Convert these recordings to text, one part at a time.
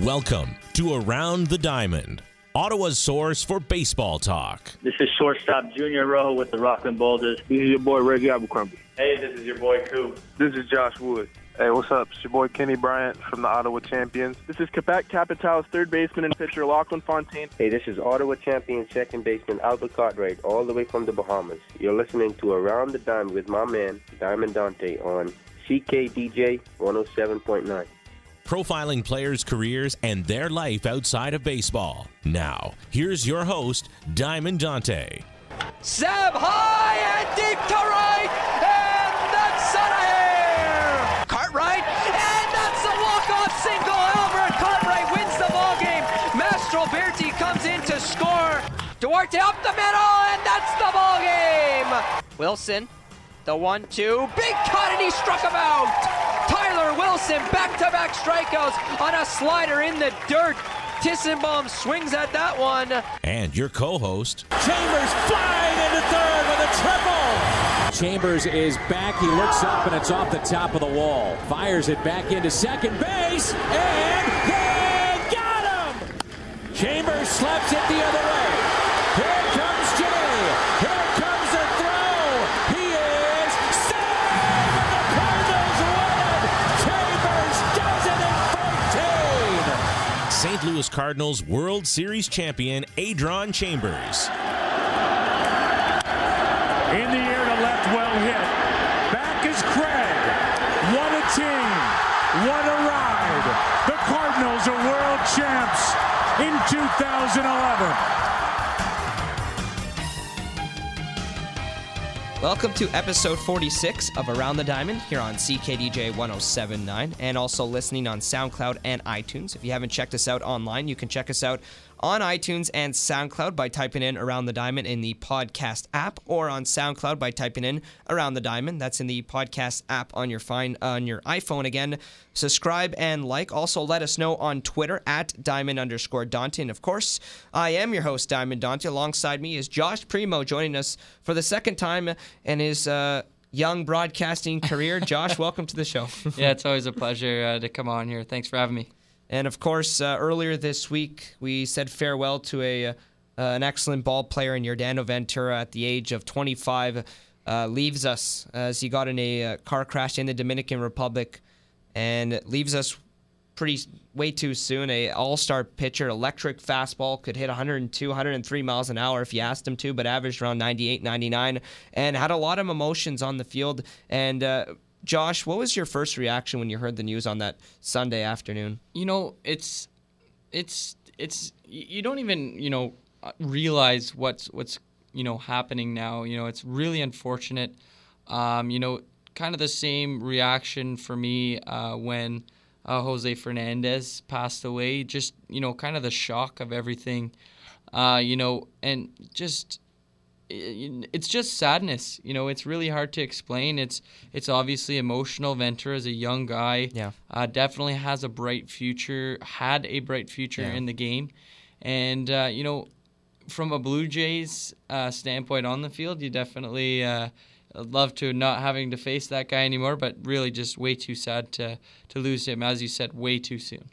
Welcome to Around the Diamond, Ottawa's source for baseball talk. This is shortstop Junior Rojo with the Rockland Boulders. This is your boy Reggie Abercrombie. Hey, this is your boy Coop. This is Josh Wood. Hey, what's up? It's your boy Kenny Bryant from the Ottawa Champions. This is Quebec Capital's third baseman and pitcher Lachlan Fontaine. Hey, this is Ottawa champion second baseman Albert Cartwright, all the way from the Bahamas. You're listening to Around the Diamond with my man, Diamond Dante, on CKDJ 107.9. Profiling players' careers and their life outside of baseball. Now, here's your host, Diamond Dante. Seb high and deep to right, and that's out of here. Cartwright, and that's a walk-off single. Albert Cartwright wins the ball game. Mastro Berti comes in to score. Duarte up the middle, and that's the ball game. Wilson, the one-two, big cut, and he struck him out. Tyler Wilson, back-to-back strikeouts on a slider in the dirt. Tissenbaum swings at that one. And your co host, Chambers flying into third with a triple. Chambers is back. He looks up and it's off the top of the wall. Fires it back into second base, and they got him. Chambers slaps it the other way. Louis Cardinals World Series champion Adron Chambers. In the air to left, well hit. Back is Craig. What a team. What a ride. The Cardinals are world champs in 2011. Welcome to episode 46 of Around the Diamond here on CKDJ 1079 and also listening on SoundCloud and iTunes. If you haven't checked us out online, you can check us out on iTunes and SoundCloud by typing in Around the Diamond in the podcast app or on SoundCloud by typing in Around the Diamond. That's in the podcast app on your fine on your iPhone again. Subscribe and like. Also let us know on Twitter at Diamond underscore Dante. And of course, I am your host, Diamond Dante. Alongside me is Josh Primo joining us for the second time in his uh, young broadcasting career. Josh, welcome to the show. yeah, it's always a pleasure uh, to come on here. Thanks for having me. And of course, uh, earlier this week, we said farewell to a uh, an excellent ball player in Yordano Ventura at the age of 25. Uh, leaves us as he got in a uh, car crash in the Dominican Republic, and leaves us pretty way too soon. A all-star pitcher, electric fastball, could hit 102, 103 miles an hour if you asked him to, but averaged around 98, 99, and had a lot of emotions on the field. And uh, Josh, what was your first reaction when you heard the news on that Sunday afternoon? You know, it's it's it's you don't even you know realize what's what's you know happening now. You know, it's really unfortunate. Um, you know, kind of the same reaction for me uh, when uh, Jose Fernandez passed away. Just you know, kind of the shock of everything. Uh, you know, and just it's just sadness. You know, it's really hard to explain. It's it's obviously emotional. Ventura is a young guy. Yeah. Uh, definitely has a bright future. Had a bright future Yeah. in the game, and uh, you know, from a Blue Jays uh, standpoint on the field, you definitely uh, love to not having to face that guy anymore. But really, just way too sad to to lose him, as you said, way too soon.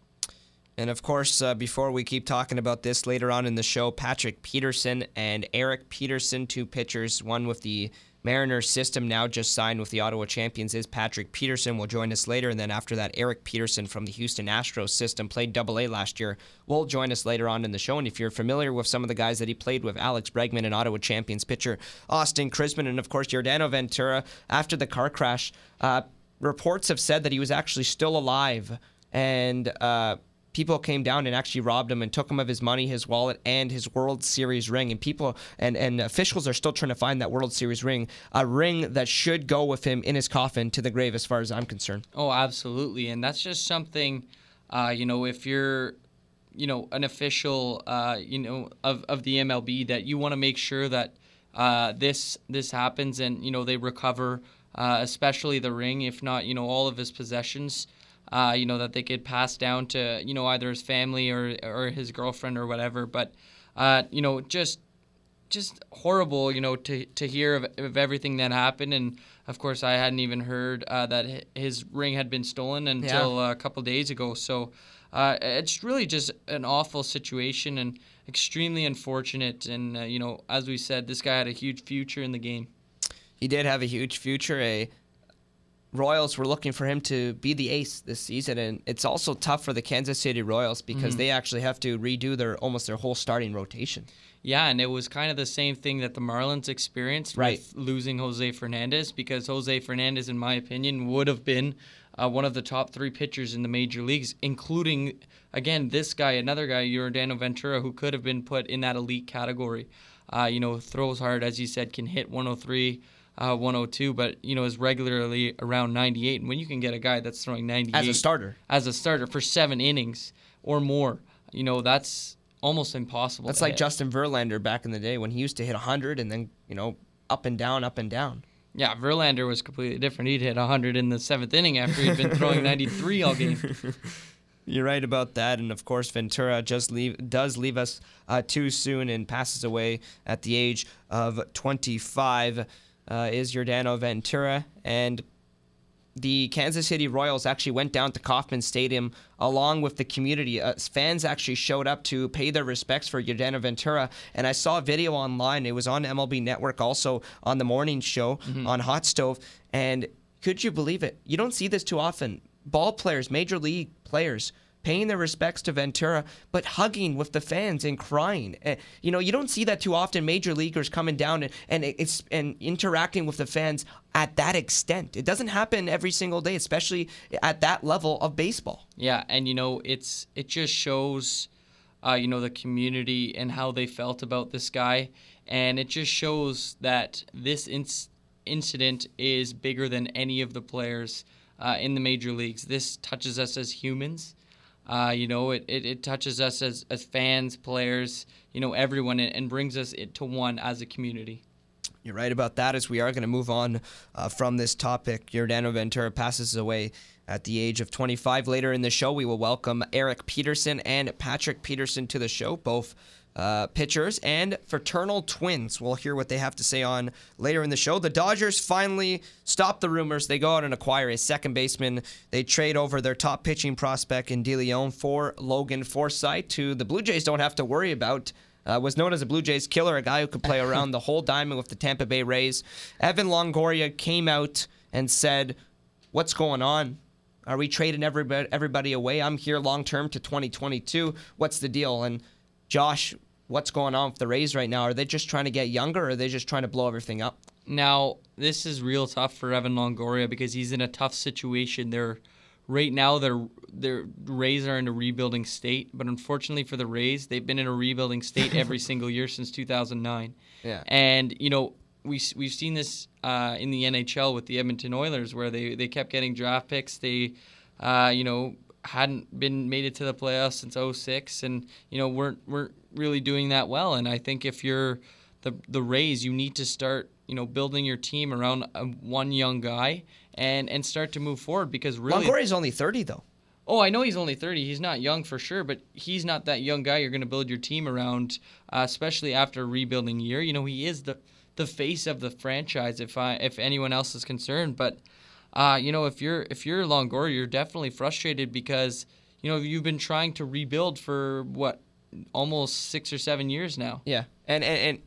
And of course, uh, before we keep talking about this later on in the show, Patrick Peterson and Eric Peterson, two pitchers, one with the Mariners system now just signed with the Ottawa Champions, is Patrick Peterson. Will join us later. And then after that, Eric Peterson from the Houston Astros system played double A last year, will join us later on in the show. And if you're familiar with some of the guys that he played with, Alex Bregman and Ottawa Champions pitcher Austin Crisman, and of course, Yordano Ventura, after the car crash, uh, reports have said that he was actually still alive. And, uh, people came down and actually robbed him and took him of his money, his wallet, and his World Series ring. And people and, and officials are still trying to find that World Series ring, a ring that should go with him in his coffin to the grave, as far as I'm concerned. Oh, absolutely, and that's just something, uh, you know, if you're, you know, an official, uh, you know, of, of the MLB, that you want to make sure that uh, this this happens and you know they recover, uh, especially the ring, if not, you know, all of his possessions. Uh, you know that they could pass down to you know either his family or or his girlfriend or whatever. But uh, you know just just horrible, you know, to, to hear of, of everything that happened. And of course, I hadn't even heard uh, that his ring had been stolen until uh, a couple days ago. So, uh, it's really just an awful situation and extremely unfortunate. And uh, you know, as we said, this guy had a huge future in the game. He did have a huge future. A Royals were looking for him to be the ace this season, and it's also tough for the Kansas City Royals because Mhm. they actually have to redo their almost their whole starting rotation. Yeah, and it was kind of the same thing that the Marlins experienced Right. with losing Jose Fernandez because Jose Fernandez, in my opinion, would have been uh, one of the top three pitchers in the major leagues, including, again, this guy, another guy, Yordano Ventura, who could have been put in that elite category. Uh, you know, throws hard, as you said, can hit 103. Uh, 102, but you know is regularly around 98. And when you can get a guy that's throwing 98 As a starter. as a starter for seven innings or more, you know that's almost impossible. That's like hit. Justin Verlander back in the day when he used to hit 100 and then you know up and down, up and down. Yeah, Verlander was completely different. He'd hit 100 in the seventh inning after he'd been throwing 93 all game. You're right about that, and of course Ventura just leave does leave us uh, too soon and passes away at the age of 25. Uh, is Yordano Ventura and the Kansas City Royals actually went down to Kauffman Stadium along with the community. Uh, fans actually showed up to pay their respects for Yordano Ventura. And I saw a video online. It was on MLB Network, also on the morning show on Hot Stove. And could you believe it? You don't see this too often. Ball players, major league players, paying their respects to Ventura, but hugging with the fans and crying. Uh, you know, you don't see that too often. Major leaguers coming down and, and it's and interacting with the fans at that extent. It doesn't happen every single day, especially at that level of baseball. Yeah, and you know it's it just shows, uh, you know, the community and how they felt about this guy, and it just shows that this inc- incident is bigger than any of the players uh, in the major leagues. This touches us as humans. Uh, you know, it, it, it touches us as, as fans, players, you know, everyone, and, and brings us to one as a community. You're right about that. As we are going to move on uh, from this topic, Yordano Ventura passes away at the age of 25. Later in the show, we will welcome Eric Peterson and Patrick Peterson to the show, both uh, pitchers and fraternal twins. We'll hear what they have to say on later in the show. The Dodgers finally stop the rumors. They go out and acquire a second baseman. They trade over their top pitching prospect in De Leon for Logan Forsythe, who the Blue Jays don't have to worry about uh, was known as a Blue Jays killer, a guy who could play around the whole diamond with the Tampa Bay Rays. Evan Longoria came out and said, What's going on? Are we trading everybody, everybody away? I'm here long term to 2022. What's the deal? And Josh, what's going on with the Rays right now? Are they just trying to get younger or are they just trying to blow everything up? Now, this is real tough for Evan Longoria because he's in a tough situation. They're right now their their Rays are in a rebuilding state, but unfortunately for the Rays, they've been in a rebuilding state every single year since 2009. Yeah. And you know, we we've seen this uh, in the NHL with the Edmonton Oilers where they they kept getting draft picks. They uh, you know hadn't been made it to the playoffs since 06 and you know weren't weren't really doing that well and I think if you're the the Rays you need to start you know building your team around uh, one young guy and and start to move forward because really Longoria's only 30, though. Oh, I know he's only 30. He's not young for sure, but he's not that young guy you're going to build your team around, uh, especially after a rebuilding year. You know, he is the the face of the franchise if I if anyone else is concerned, but uh, you know, if you're if you're Longoria, you're definitely frustrated because you know, you've been trying to rebuild for what almost 6 or 7 years now. Yeah. And, and, and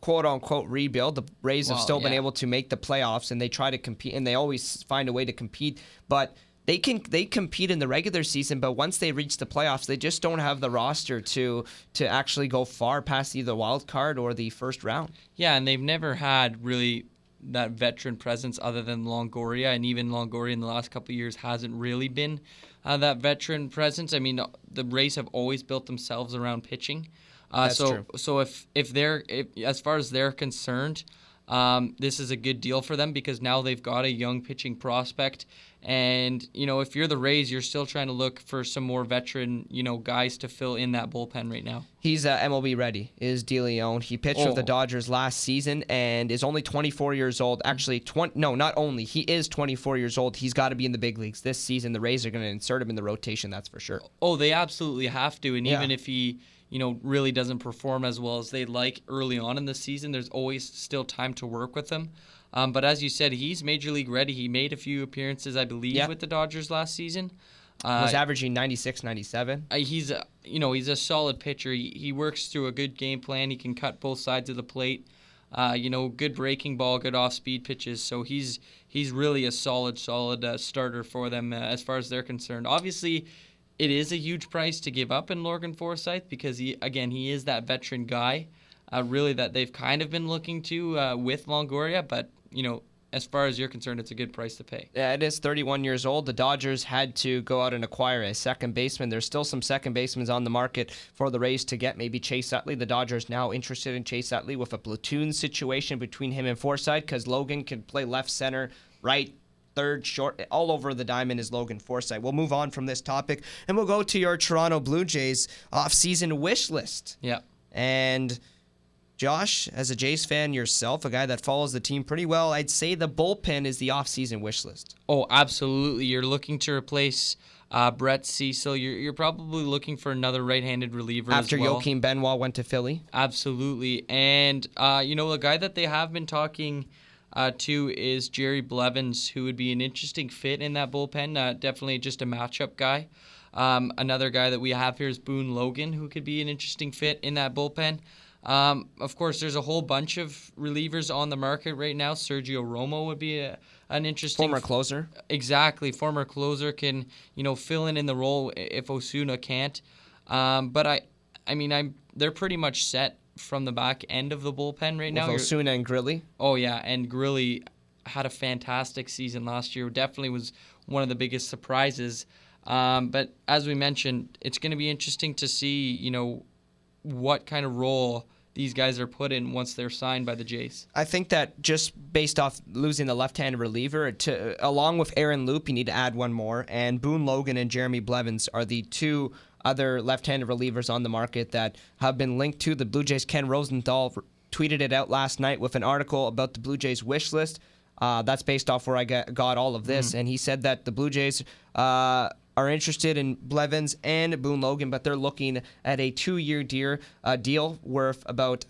quote unquote rebuild. The Rays have Well, still been able to make the playoffs and they try to compete and they always find a way to compete. But they can they compete in the regular season, but once they reach the playoffs, they just don't have the roster to to actually go far past either wild card or the first round. Yeah, and they've never had really that veteran presence other than Longoria, and even Longoria in the last couple of years hasn't really been uh, that veteran presence. I mean, the Rays have always built themselves around pitching. Uh, That's so, true. so if if they're if, as far as they're concerned, um, this is a good deal for them because now they've got a young pitching prospect. And you know, if you're the Rays, you're still trying to look for some more veteran, you know, guys to fill in that bullpen right now. He's uh, MLB ready. Is De Leon? He pitched with the Oh. Dodgers last season and is only 24 years old. Actually, 20. No, not only he is 24 years old. He's got to be in the big leagues this season. The Rays are going to insert him in the rotation. That's for sure. Oh, they absolutely have to. And Yeah. even if he, you know, really doesn't perform as well as they'd like early on in the season, there's always still time to work with him. Um, but as you said, he's major league ready. He made a few appearances, I believe, Yeah. with the Dodgers last season. Uh, was averaging 96, 97. uh, he's a, you know he's a solid pitcher. He, he works through a good game plan. He can cut both sides of the plate. Uh, you know, good breaking ball, good off speed pitches. So he's he's really a solid, solid uh, starter for them uh, as far as they're concerned. Obviously, it is a huge price to give up in Logan Forsythe because he again he is that veteran guy, uh, really that they've kind of been looking to uh, with Longoria. But you know, as far as you're concerned, it's a good price to pay. Yeah, it is 31 years old. The Dodgers had to go out and acquire a second baseman. There's still some second basemen on the market for the Rays to get. Maybe Chase Utley. The Dodgers now interested in Chase Utley with a platoon situation between him and Forsythe because Logan can play left center, right, third, short. All over the diamond is Logan Forsythe. We'll move on from this topic and we'll go to your Toronto Blue Jays off-season wish list. Yeah. And Josh, as a Jays fan yourself, a guy that follows the team pretty well, I'd say the bullpen is the off-season wish list. Oh, absolutely. You're looking to replace uh, Brett Cecil. You're, you're probably looking for another right-handed reliever After as well. Joaquin Benoit went to Philly. Absolutely. And, uh, you know, a guy that they have been talking uh, to is Jerry Blevins, who would be an interesting fit in that bullpen. Uh, definitely just a matchup guy. Um, another guy that we have here is Boone Logan, who could be an interesting fit in that bullpen. Um, of course, there's a whole bunch of relievers on the market right now. Sergio Romo would be a, an interesting Former closer. Exactly, former closer can you know fill in in the role if Osuna can't. Um, but I, I mean, I'm they're pretty much set from the back end of the bullpen right now. With You're- Osuna and Grilli. Oh yeah, and Grilli had a fantastic season last year. Definitely was one of the biggest surprises. Um, but as we mentioned, it's going to be interesting to see, you know, what kind of role these guys are put in once they're signed by the Jays. I think that just based off losing the left-handed reliever, to along with Aaron Loup, you need to add one more, and Boone Logan and Jeremy Blevins are the two other left-handed relievers on the market that have been linked to the Blue Jays. Ken Rosenthal tweeted it out last night with an article about the Blue Jays wish list. Uh, that's based off where I got, got all of this, and he said that the Blue Jays. Uh, are interested in Blevins and Boone Logan, but they're looking at a two-year deal, uh, deal worth about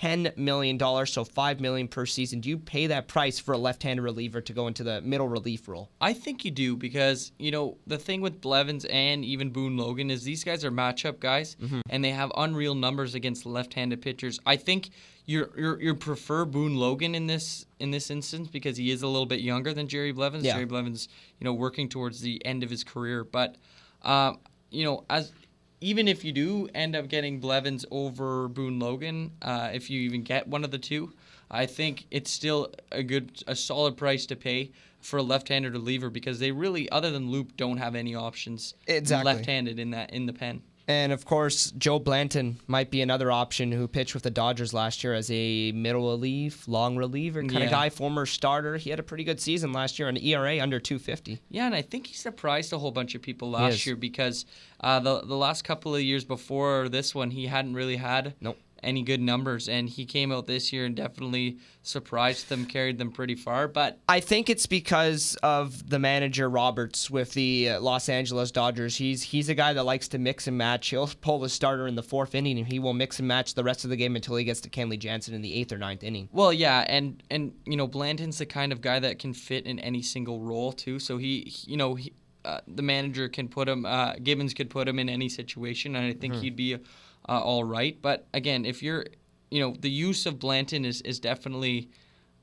ten million dollars, so five million per season. Do you pay that price for a left-handed reliever to go into the middle relief role? I think you do because you know the thing with Blevins and even Boone Logan is these guys are matchup guys and they have unreal numbers against left-handed pitchers. I think you you you prefer Boone Logan in this in this instance because he is a little bit younger than Jerry Blevins. Yeah. Jerry Blevins, you know, working towards the end of his career, but um, you know as even if you do end up getting Blevins over Boone Logan, uh, if you even get one of the two, I think it's still a good, a solid price to pay for a left-handed reliever because they really, other than Loup, don't have any options Exactly. left-handed in that in the pen. And of course, Joe Blanton might be another option who pitched with the Dodgers last year as a middle relief, long reliever kind Yeah. of guy, former starter. He had a pretty good season last year, an ERA under 250. Yeah, and I think he surprised a whole bunch of people last year because uh, the the last couple of years before this one, he hadn't really had Nope. Any good numbers, and he came out this year and definitely surprised them, carried them pretty far. But I think it's because of the manager Roberts with the Los Angeles Dodgers. He's he's a guy that likes to mix and match. He'll pull the starter in the fourth inning, and he will mix and match the rest of the game until he gets to Kenley Jansen in the eighth or ninth inning. Well, yeah, and and you know Blanton's the kind of guy that can fit in any single role too. So he, you know, he, uh, the manager can put him, uh, Gibbons could put him in any situation, and I think he'd be uh, all right. But again, if you're, you know, the use of Blanton is is definitely.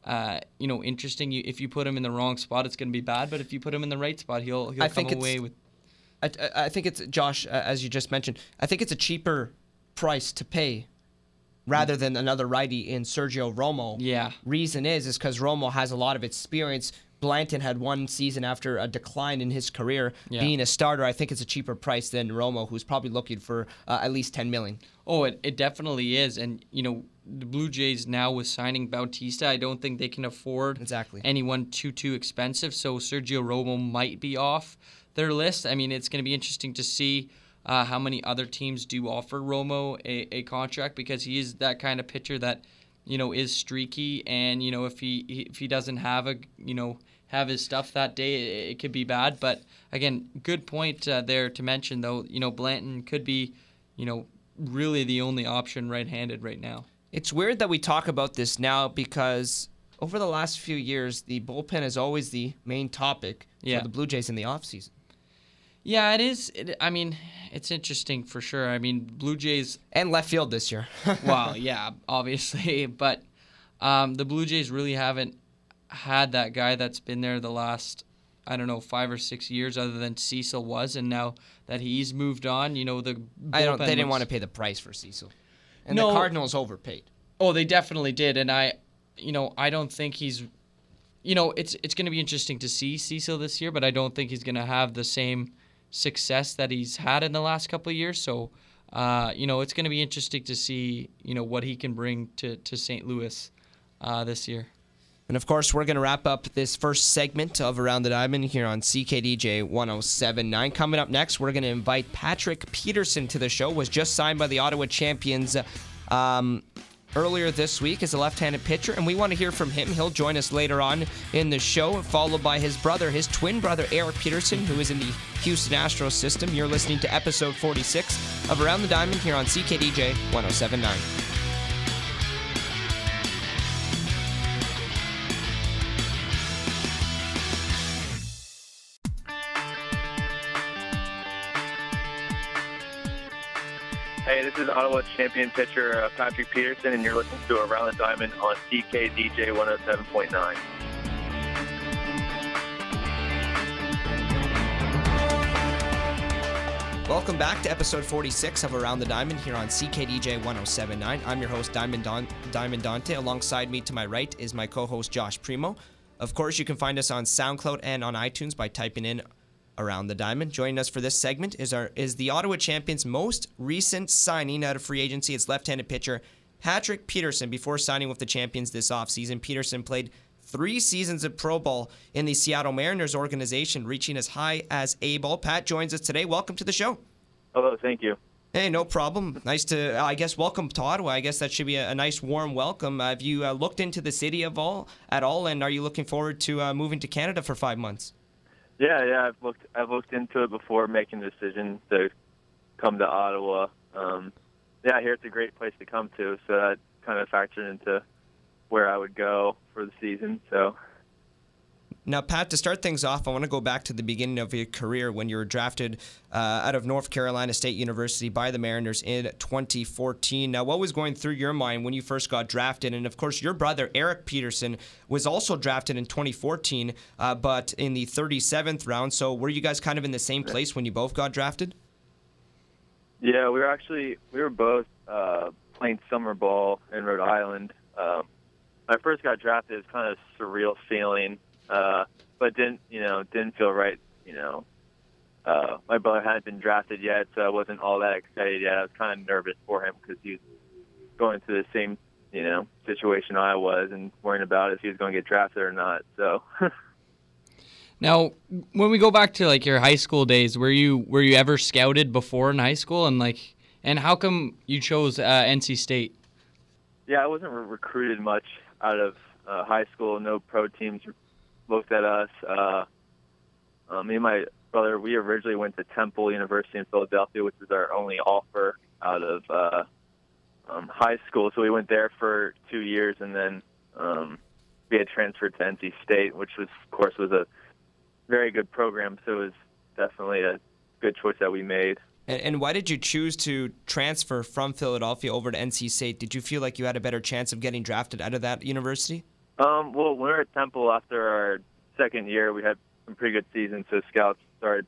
Uh, you know, interesting. You, if you put him in the wrong spot, it's going to be bad. But if you put him in the right spot, he'll he'll I come away with. I, I- I think it's Josh, uh, as you just mentioned. I think it's a cheaper price to pay rather than another righty in Sergio Romo. Yeah. Reason is is because Romo has a lot of experience. Blanton had one season after a decline in his career Yeah. being a starter. I think it's a cheaper price than Romo, who's probably looking for uh, at least ten million. Oh, it, it definitely is. And, you know, the Blue Jays now with signing Bautista, I don't think they can afford Exactly. anyone too, too expensive. So Sergio Romo might be off their list. I mean, it's going to be interesting to see uh, how many other teams do offer Romo a, a contract because he is that kind of pitcher that, you know, is streaky. And, you know, if he if he doesn't have a, you know, have his stuff that day, it, it could be bad. But again, good point uh, there to mention, though, you know, Blanton could be, you know, really the only option right-handed right now. It's weird that we talk about this now because over the last few years, the bullpen is always the main topic Yeah. for the Blue Jays in the offseason. Yeah, it is. It, I mean, it's interesting for sure. I mean, Blue Jays and left field this year. well, yeah, obviously, but um, the Blue Jays really haven't had that guy that's been there the last I don't know five or six years, other than Cecil was, and now that he's moved on, you know the I don't. They didn't want to pay the price for Cecil, and No. the Cardinals overpaid. Oh, they definitely did, and I, you know, I don't think he's, you know, it's it's going to be interesting to see Cecil this year, but I don't think he's going to have the same success that he's had in the last couple of years. So, uh, you know, it's going to be interesting to see, you know, what he can bring to to St. Louis uh, this year. And of course, we're going to wrap up this first segment of Around the Diamond here on CKDJ 1079. Coming up next, we're going to invite Patrick Peterson to the show. Was just signed by the Ottawa Champions um, earlier this week as a left-handed pitcher, and we want to hear from him. He'll join us later on in the show, followed by his brother, his twin brother Eric Peterson, who is in the Houston Astros system. You're listening to episode 46 of Around the Diamond here on CKDJ 1079. Hey, this is Ottawa champion pitcher uh, Patrick Peterson, and you're listening to Around the Diamond on CKDJ 107.9. Welcome back to episode 46 of Around the Diamond here on CKDJ 1079. I'm your host, Diamond, Don- Diamond Dante. Alongside me to my right is my co host, Josh Primo. Of course, you can find us on SoundCloud and on iTunes by typing in Around the Diamond. Joining us for this segment is our is the Ottawa Champions' most recent signing out of free agency. It's left-handed pitcher Patrick Peterson. Before signing with the Champions this offseason, Peterson played three seasons of pro ball in the Seattle Mariners organization, reaching as high as A ball. Pat joins us today. Welcome to the show. Hello, thank you. Hey, no problem. Nice to, I guess, welcome to Ottawa. I guess that should be a, a nice, warm welcome. Uh, have you uh, looked into the city of all at all, and are you looking forward to uh, moving to Canada for five months? Yeah, yeah, I've looked I've looked into it before making the decision to come to Ottawa. Um, yeah, hear it's a great place to come to, so that kind of factored into where I would go for the season. So Now, Pat, to start things off, I want to go back to the beginning of your career when you were drafted uh, out of North Carolina State University by the Mariners in 2014. Now, what was going through your mind when you first got drafted? And of course, your brother, Eric Peterson, was also drafted in 2014, uh, but in the 37th round. So, were you guys kind of in the same place when you both got drafted? Yeah, we were actually we were both uh, playing summer ball in Rhode Island. Um, when I first got drafted, it was kind of a surreal feeling, uh, but didn't you know didn't feel right. You know, uh, my brother hadn't been drafted yet, so I wasn't all that excited yet. I was kind of nervous for him because he was going through the same you know situation I was and worrying about if he was going to get drafted or not. So. Now, when we go back to like your high school days, were you were you ever scouted before in high school, and like, and how come you chose uh, NC State? Yeah, I wasn't re- recruited much out of uh, high school. No pro teams looked at us. Uh, uh, me and my brother, we originally went to Temple University in Philadelphia, which was our only offer out of uh, um, high school. So we went there for two years, and then um, we had transferred to NC State, which was, of course, was a very good program. So it was definitely a good choice that we made. And, and why did you choose to transfer from Philadelphia over to NC State? Did you feel like you had a better chance of getting drafted out of that university? Um, well, when we were at Temple after our second year, we had some pretty good seasons, so scouts started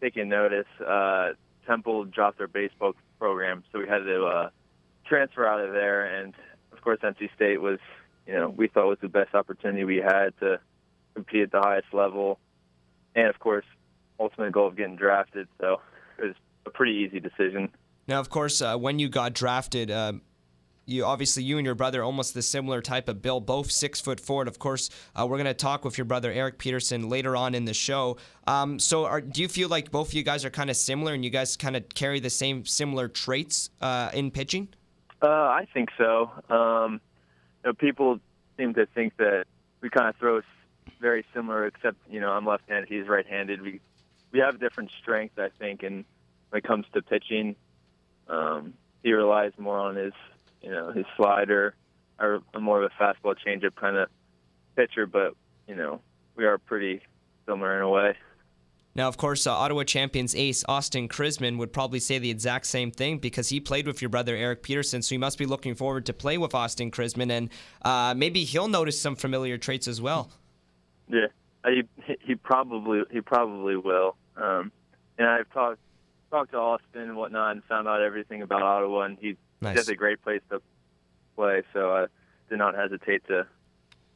taking notice. Uh, Temple dropped their baseball program, so we had to uh, transfer out of there. And of course, NC State was, you know, we thought was the best opportunity we had to compete at the highest level, and of course, ultimate goal of getting drafted. So it was a pretty easy decision. Now, of course, uh, when you got drafted, uh, you obviously you and your brother almost the similar type of build, both six foot four. And of course, uh, we're going to talk with your brother Eric Peterson later on in the show. Um, so, are, do you feel like both of you guys are kind of similar, and you guys kind of carry the same similar traits uh, in pitching? Uh, I think so. Um, you know, people seem to think that we kind of throw very similar, except you know I'm left-handed, he's right-handed. We we have different strengths, I think, and when it comes to pitching, um, he relies more on his you know his slider, or more of a fastball changeup kind of pitcher. But you know we are pretty similar in a way. Now, of course, uh, Ottawa champions ace Austin Chrisman would probably say the exact same thing because he played with your brother Eric Peterson, so you must be looking forward to play with Austin Chrisman, and uh, maybe he'll notice some familiar traits as well. Yeah, he he probably he probably will. Um, and I've talked talked to Austin and whatnot, and found out everything about Ottawa, and he Nice. that's a great place to play. So I did not hesitate to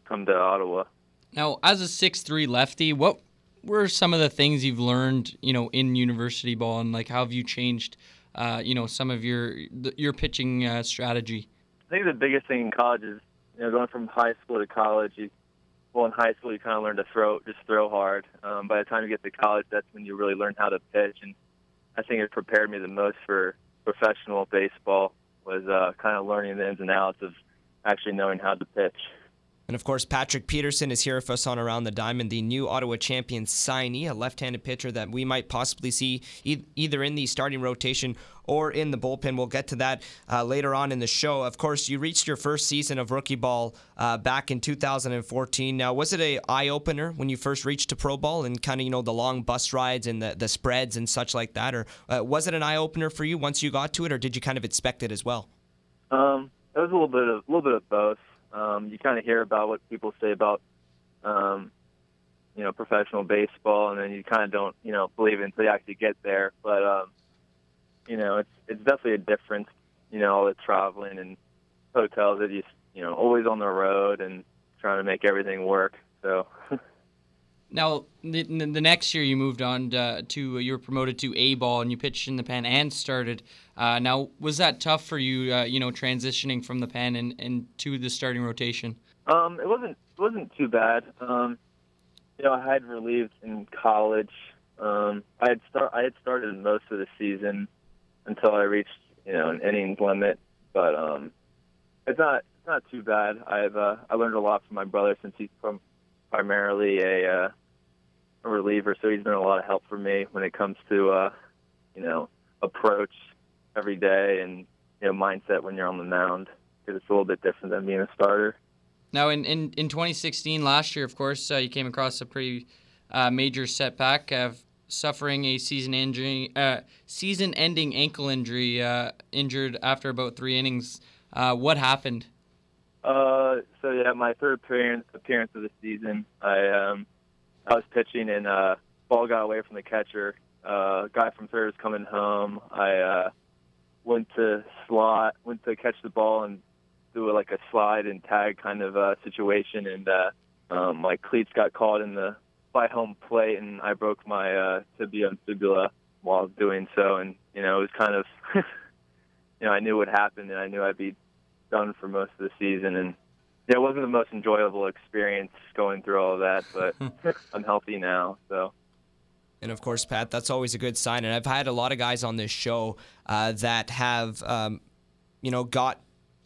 come to Ottawa. Now, as a six-three lefty, what were some of the things you've learned, you know, in university ball, and like how have you changed, uh, you know, some of your your pitching uh, strategy? I think the biggest thing in college is you know going from high school to college. You, well, in high school you kind of learn to throw, just throw hard. Um, by the time you get to college, that's when you really learn how to pitch, and I think it prepared me the most for professional baseball. Was uh, kind of learning the ins and outs of actually knowing how to pitch. And of course, Patrick Peterson is here with us on Around the Diamond, the new Ottawa champions signee, a left handed pitcher that we might possibly see e- either in the starting rotation or in the bullpen. We'll get to that uh, later on in the show. Of course, you reached your first season of rookie ball uh, back in 2014. Now, was it a eye opener when you first reached to pro ball and kind of, you know, the long bus rides and the, the spreads and such like that? Or uh, was it an eye opener for you once you got to it, or did you kind of expect it as well? Um, it was a little bit of a little bit of both. Um, you kind of hear about what people say about, um, you know, professional baseball, and then you kind of don't, you know, believe it until you actually get there. But, um, you know, it's it's definitely a difference. You know, all the traveling and hotels that you, you know, always on the road and trying to make everything work. So. Now, the, the next year you moved on to, to you were promoted to A ball and you pitched in the pen and started. Uh, now, was that tough for you? Uh, you know, transitioning from the pen and, and to the starting rotation. Um, it wasn't it wasn't too bad. Um, you know, I had relieved in college. Um, I had start I had started most of the season until I reached you know an innings limit, but um, it's not it's not too bad. I've uh, I learned a lot from my brother since he's from primarily a, uh, a reliever, so he's been a lot of help for me when it comes to uh, you know approach every day and you know mindset when you're on the mound because it's a little bit different than being a starter. Now, in, in, in 2016, last year, of course, uh, you came across a pretty uh, major setback of suffering a season injury, uh, season-ending ankle injury, uh, injured after about three innings. Uh, what happened? Uh, so yeah, my third appearance appearance of the season, I um, I was pitching and uh, ball got away from the catcher. Uh, guy from third was coming home. I uh, went to slot, went to catch the ball and do a, like a slide and tag kind of uh, situation, and uh, um, my cleats got caught in the by home plate, and I broke my uh, tibia and fibula while doing so, and you know it was kind of, you know, I knew what happened, and I knew I'd be done for most of the season, and yeah, it wasn't the most enjoyable experience going through all of that, but I'm healthy now, so. And of course, Pat, that's always a good sign. And I've had a lot of guys on this show uh, that have, um, you know, got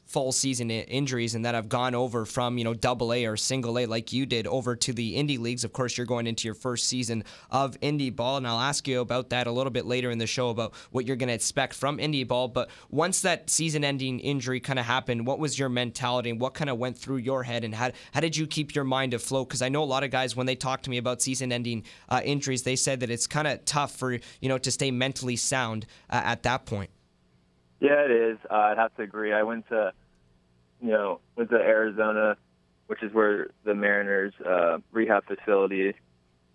full season injuries and that have gone over from you know double A or single A like you did over to the indie leagues. Of course, you're going into your first season of indie ball, and I'll ask you about that a little bit later in the show about what you're going to expect from indie ball. But once that season-ending injury kind of happened, what was your mentality and what kind of went through your head, and how how did you keep your mind afloat? Because I know a lot of guys when they talk to me about season-ending uh, injuries, they said that it's kind of tough for you know to stay mentally sound uh, at that point. Yeah, it is. Uh, I'd have to agree. I went to, you know, went to Arizona, which is where the Mariners' uh, rehab facility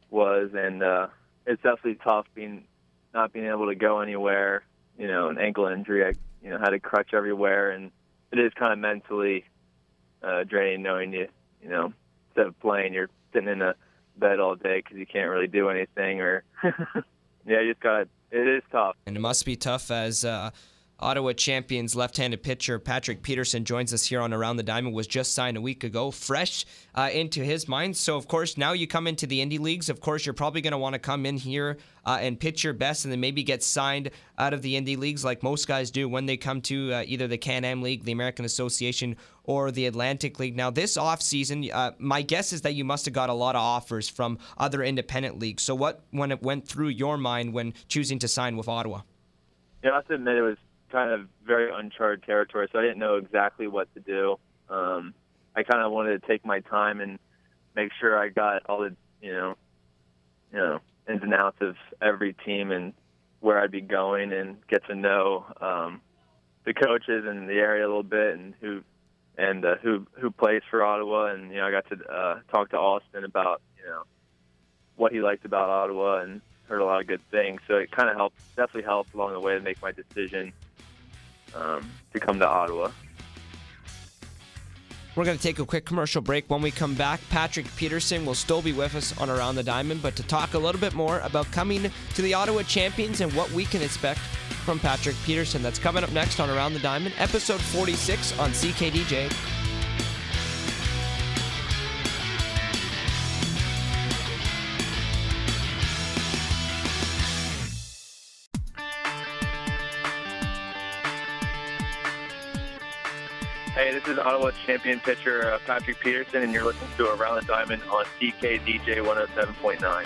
was, and uh, it's definitely tough being not being able to go anywhere. You know, an ankle injury. I, you know, had a crutch everywhere, and it is kind of mentally uh, draining knowing you, you know, instead of playing, you're sitting in a bed all day because you can't really do anything, or yeah, you just got. It is tough. And it must be tough as uh, Ottawa champions left-handed pitcher Patrick Peterson joins us here on Around the Diamond. Was just signed a week ago, fresh uh, into his mind. So of course now you come into the indie leagues. Of course you're probably going to want to come in here uh, and pitch your best, and then maybe get signed out of the indie leagues like most guys do when they come to uh, either the Can-Am League, the American Association, or the Atlantic League. Now this offseason, uh, my guess is that you must have got a lot of offers from other independent leagues. So what when it went through your mind when choosing to sign with Ottawa? Yeah, I to admit it was kind of very uncharted territory, so I didn't know exactly what to do. Um, I kind of wanted to take my time and make sure I got all the, you know, you know, ins and outs of every team and where I'd be going, and get to know um, the coaches in the area a little bit, and who and uh, who who plays for Ottawa, and you know I got to uh, talk to Austin about you know what he liked about Ottawa, and heard a lot of good things. So it kind of helped, definitely helped along the way to make my decision um, to come to Ottawa. We're going to take a quick commercial break. When we come back, Patrick Peterson will still be with us on Around the Diamond, but to talk a little bit more about coming to the Ottawa Champions and what we can expect from Patrick Peterson. That's coming up next on Around the Diamond, episode 46 on CKDJ. This is Ottawa champion pitcher uh, Patrick Peterson, and you're listening to Around the Diamond on CKDJ 107.9.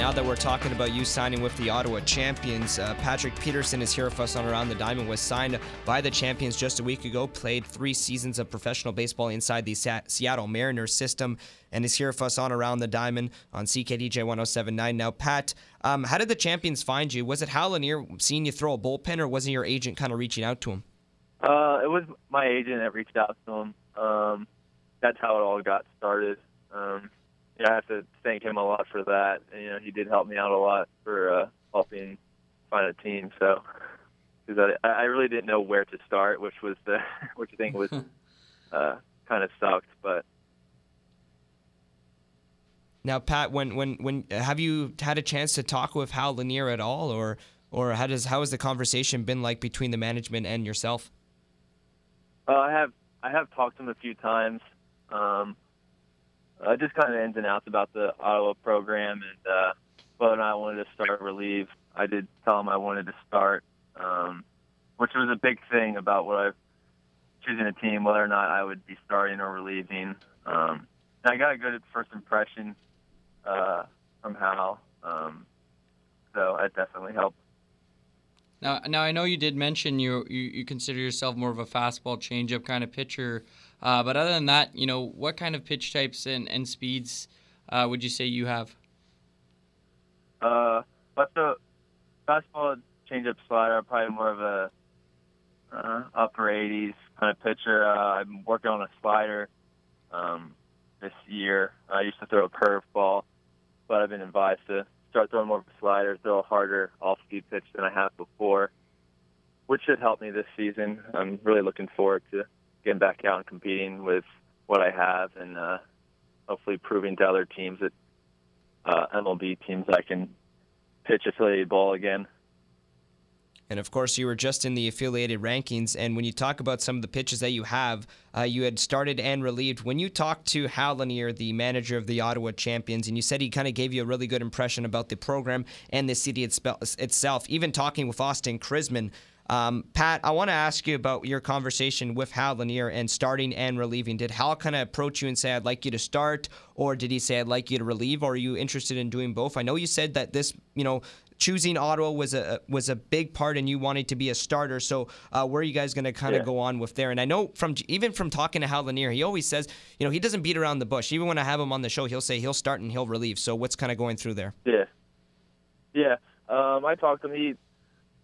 now that we're talking about you signing with the Ottawa Champions, uh, Patrick Peterson is here with us on Around the Diamond. Was signed by the Champions just a week ago. Played three seasons of professional baseball inside the Sa- Seattle Mariners system, and is here with us on Around the Diamond on CKDJ 107.9. Now, Pat, um, how did the Champions find you? Was it Hal Lanier seeing you throw a bullpen, or wasn't your agent kind of reaching out to him? Uh, it was my agent that reached out to him. Um, that's how it all got started. Um, yeah, I have to thank him a lot for that. And, you know, he did help me out a lot for uh, helping find a team. So, because I, I really didn't know where to start, which was the which I think was uh, kind of sucked. But Now, Pat, when when when have you had a chance to talk with Hal Lanier at all, or or how does how has the conversation been like between the management and yourself? uh, I have I have talked to him a few times. Um, uh, just kind of ins and outs about the Ottawa program and uh, or not I wanted to start or relieve. I did tell him I wanted to start, um, which was a big thing about what I choosing a team, whether or not I would be starting or relieving. Um, and I got a good first impression uh, from Hal, um, so that definitely helped. Now, now I know you did mention you you, you consider yourself more of a fastball changeup kind of pitcher, uh, but other than that, you know, what kind of pitch types and, and speeds uh, would you say you have? Uh, but the fastball changeup slider, I'm probably more of a uh, upper 80s kind of pitcher. Uh, I'm working on a slider um, this year. I used to throw a curveball, but I've been advised to start throwing more of a slider, throw a harder off-speed pitch than I have before, which should help me this season. I'm really looking forward to getting back out and competing with what I have and uh, hopefully proving to other teams that uh, MLB teams I can pitch affiliated ball again. And of course, you were just in the affiliated rankings. And when you talk about some of the pitches that you have, uh, you had started and relieved. When you talked to Hal Lanier, the manager of the Ottawa Champions, and you said he kind of gave you a really good impression about the program and the city itself, even talking with Austin Chrisman. Um, Pat, I want to ask you about your conversation with Hal Lanier and starting and relieving. Did Hal kind of approach you and say, I'd like you to start, or did he say, I'd like you to relieve, or are you interested in doing both? I know you said that this, you know, choosing Ottawa was a was a big part, and you wanted to be a starter. So uh, where are you guys going to kind of Yeah. go on with there? And I know from even from talking to Hal Lanier, he always says, you know, he doesn't beat around the bush. Even when I have him on the show, he'll say he'll start and he'll relieve. So what's kind of going through there? Yeah, yeah. Um, I talked to him. He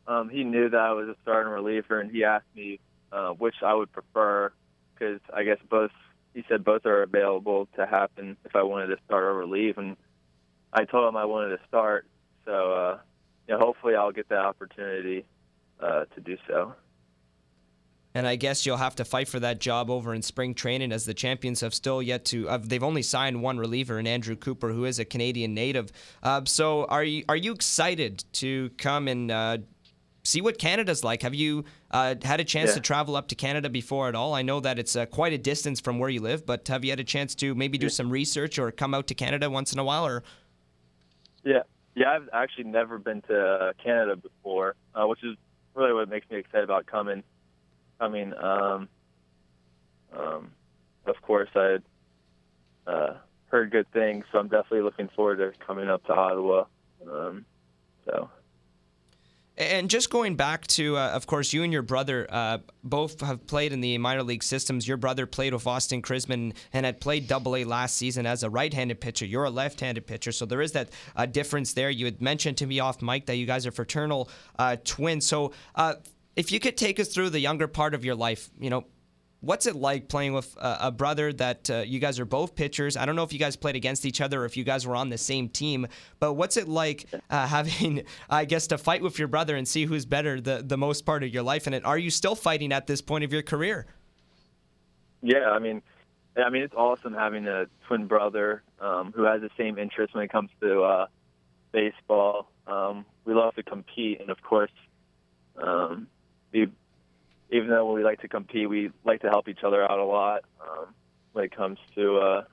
um, he knew that I was a starting reliever, and he asked me uh, which I would prefer because I guess both. He said both are available to happen if I wanted to start or relieve, and I told him I wanted to start. So uh, you know, hopefully I'll get that opportunity uh, to do so. And I guess you'll have to fight for that job over in spring training, as the champions have still yet to. Uh, they've only signed one reliever in Andrew Cooper, who is a Canadian native. Uh, so, are you are you excited to come and uh, see what Canada's like? Have you uh, had a chance Yeah. to travel up to Canada before at all? I know that it's uh, quite a distance from where you live, but have you had a chance to maybe do some research or come out to Canada once in a while? Or Yeah, yeah. I've actually never been to uh, Canada before, uh, which is really what makes me excited about coming. Coming, um, um, of course, I had uh, heard good things, so I'm definitely looking forward to coming up to Ottawa. Um, so And just going back to, uh, of course, you and your brother uh, both have played in the minor league systems. Your brother played with Austin Chrisman and had played Double A last season as a right-handed pitcher. You're a left-handed pitcher, so there is that uh, difference there. You had mentioned to me off mic that you guys are fraternal uh, twins. So, uh, if you could take us through the younger part of your life, you know, What's it like playing with a, a brother that uh, you guys are both pitchers? I don't know if you guys played against each other or if you guys were on the same team, but what's it like uh, having, I guess, to fight with your brother and see who's better the, the most part of your life? And are you still fighting at this point of your career? Yeah, I mean, I mean, it's awesome having a twin brother um, who has the same interests when it comes to uh, baseball. Um, we love to compete, and of course, um, we even though we like to compete, we like to help each other out a lot um, when it comes to uh,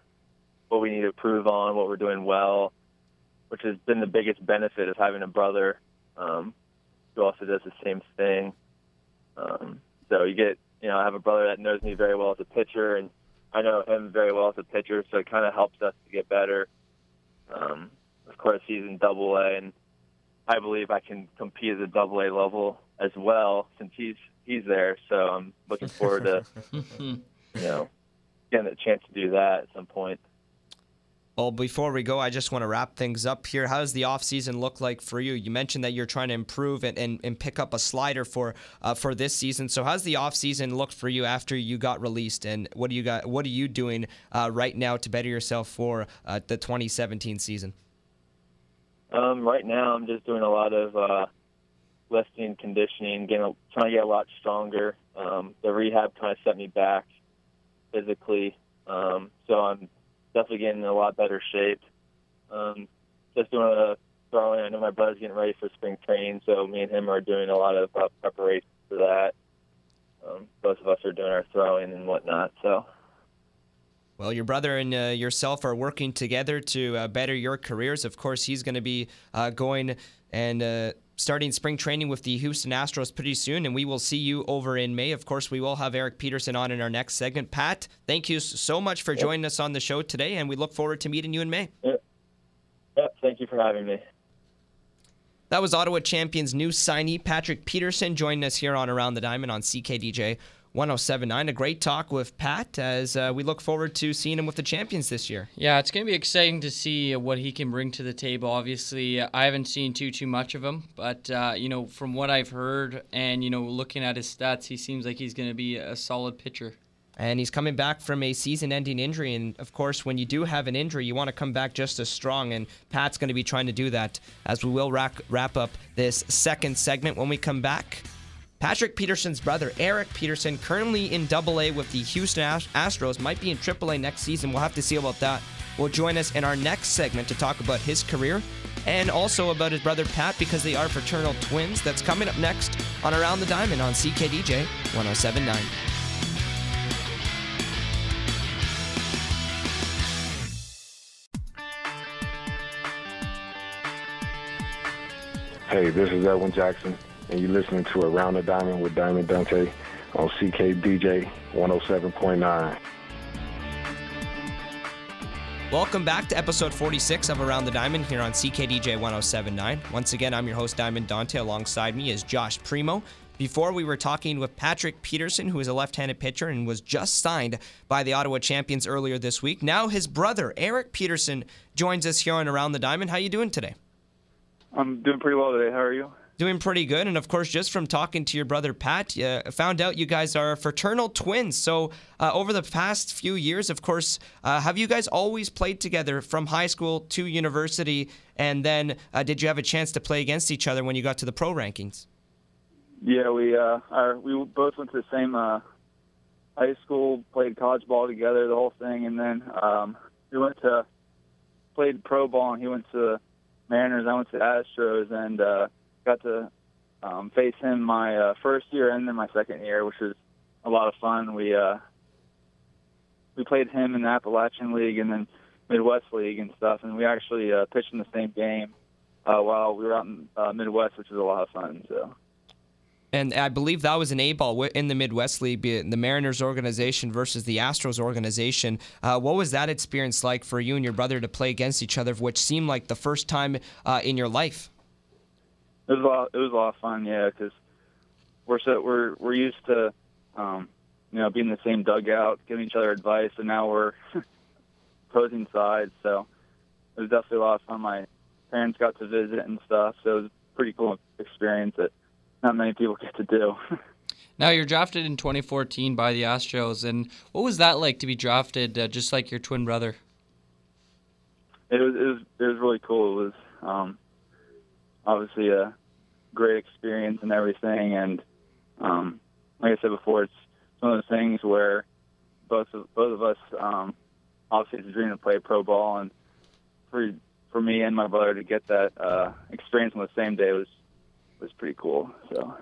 what we need to improve on, what we're doing well, which has been the biggest benefit of having a brother um, who also does the same thing. Um, so you get, you know, I have a brother that knows me very well as a pitcher, and I know him very well as a pitcher, so it kind of helps us to get better. Um, of course, he's in Double A, and I believe I can compete at the Double A level as well since he's he's there. So I'm looking forward to you know getting a chance to do that at some point. Well, before we go, I just want to wrap things up here. How does the offseason look like for you? You mentioned that you're trying to improve and, and, and pick up a slider for uh, for this season. So how's the offseason looked for you after you got released? And what do you got what are you doing uh, right now to better yourself for uh, the 2017 season? Um, right now I'm just doing a lot of uh, lifting, conditioning, getting trying to get a lot stronger. Um, the rehab kind of set me back physically, um, so I'm definitely getting in a lot better shape. Um, just doing a throwing. I know my brother's getting ready for spring training, so me and him are doing a lot of uh, preparation for that. Um, both of us are doing our throwing and whatnot. So. Well, your brother and uh, yourself are working together to uh, better your careers. Of course, he's going to be uh, going and uh, starting spring training with the Houston Astros pretty soon, and we will see you over in May. Of course, we will have Eric Peterson on in our next segment. Pat, thank you so much for joining us on the show today, and we look forward to meeting you in May. Yep. Yep. Thank you for having me. That was Ottawa Champions new signee Patrick Peterson joining us here on Around the Diamond on CKDJ 1079. A great talk with Pat as uh, we look forward to seeing him with the champions this year. Yeah, it's going to be exciting to see what he can bring to the table. Obviously, I haven't seen too too much of him, but uh, you know, from what I've heard and you know, looking at his stats, he seems like he's going to be a solid pitcher. And he's coming back from a season ending injury. And of course, when you do have an injury, you want to come back just as strong. And Pat's going to be trying to do that as we will wrap, wrap up this second segment when we come back. Patrick Peterson's brother, Eric Peterson, currently in Double A with the Houston Astros, might be in Triple A next season. We'll have to see about that. Will join us in our next segment to talk about his career and also about his brother Pat because they are fraternal twins. That's coming up next on Around the Diamond on CKDJ 1079. Hey, this is Edwin Jackson and you're listening to Around the Diamond with Diamond Dante on CKDJ 107.9. Welcome back to episode 46 of Around the Diamond here on CKDJ 1079. Once again, I'm your host, Diamond Dante. Alongside me is Josh Primo. Before we were talking with Patrick Peterson, who is a left-handed pitcher and was just signed by the Ottawa Champions earlier this week. Now his brother, Eric Peterson, joins us here on Around the Diamond. How are you doing today? I'm doing pretty well today. How are you? Doing pretty good. And of course, just from talking to your brother Pat, you found out you guys are fraternal twins. So uh, over the past few years, of course, uh, have you guys always played together from high school to university? And then uh, did you have a chance to play against each other when you got to the pro rankings? Yeah, we uh, are, we both went to the same uh, high school, played college ball together, the whole thing, and then um, we went to played pro ball, and he went to Mariners, I went to Astros, and uh, got to um, face him my uh, first year and then my second year, which was a lot of fun. We uh, we played him in the Appalachian League and then Midwest League and stuff, and we actually uh, pitched in the same game uh, while we were out in uh, Midwest, which was a lot of fun. So. And I believe that was an A ball in the Midwest League, the Mariners organization versus the Astros organization. Uh, what was that experience like for you and your brother to play against each other, which seemed like the first time uh, in your life? It was a lot. It was a lot of fun, yeah, because we're so we're we're used to, um, you know, being in the same dugout, giving each other advice, and now we're opposing sides. So it was definitely a lot of fun. My parents got to visit and stuff, so it was a pretty cool experience that not many people get to do. Now you're drafted in 2014 by the Astros, and what was that like to be drafted uh, just like your twin brother? It was it was it was really cool. It was um, obviously a great experience and everything, and um, like I said before, it's one of those things where both of, both of us um, obviously it's a dream to play pro ball, and for for me and my brother to get that uh, experience on the same day was was pretty cool. So.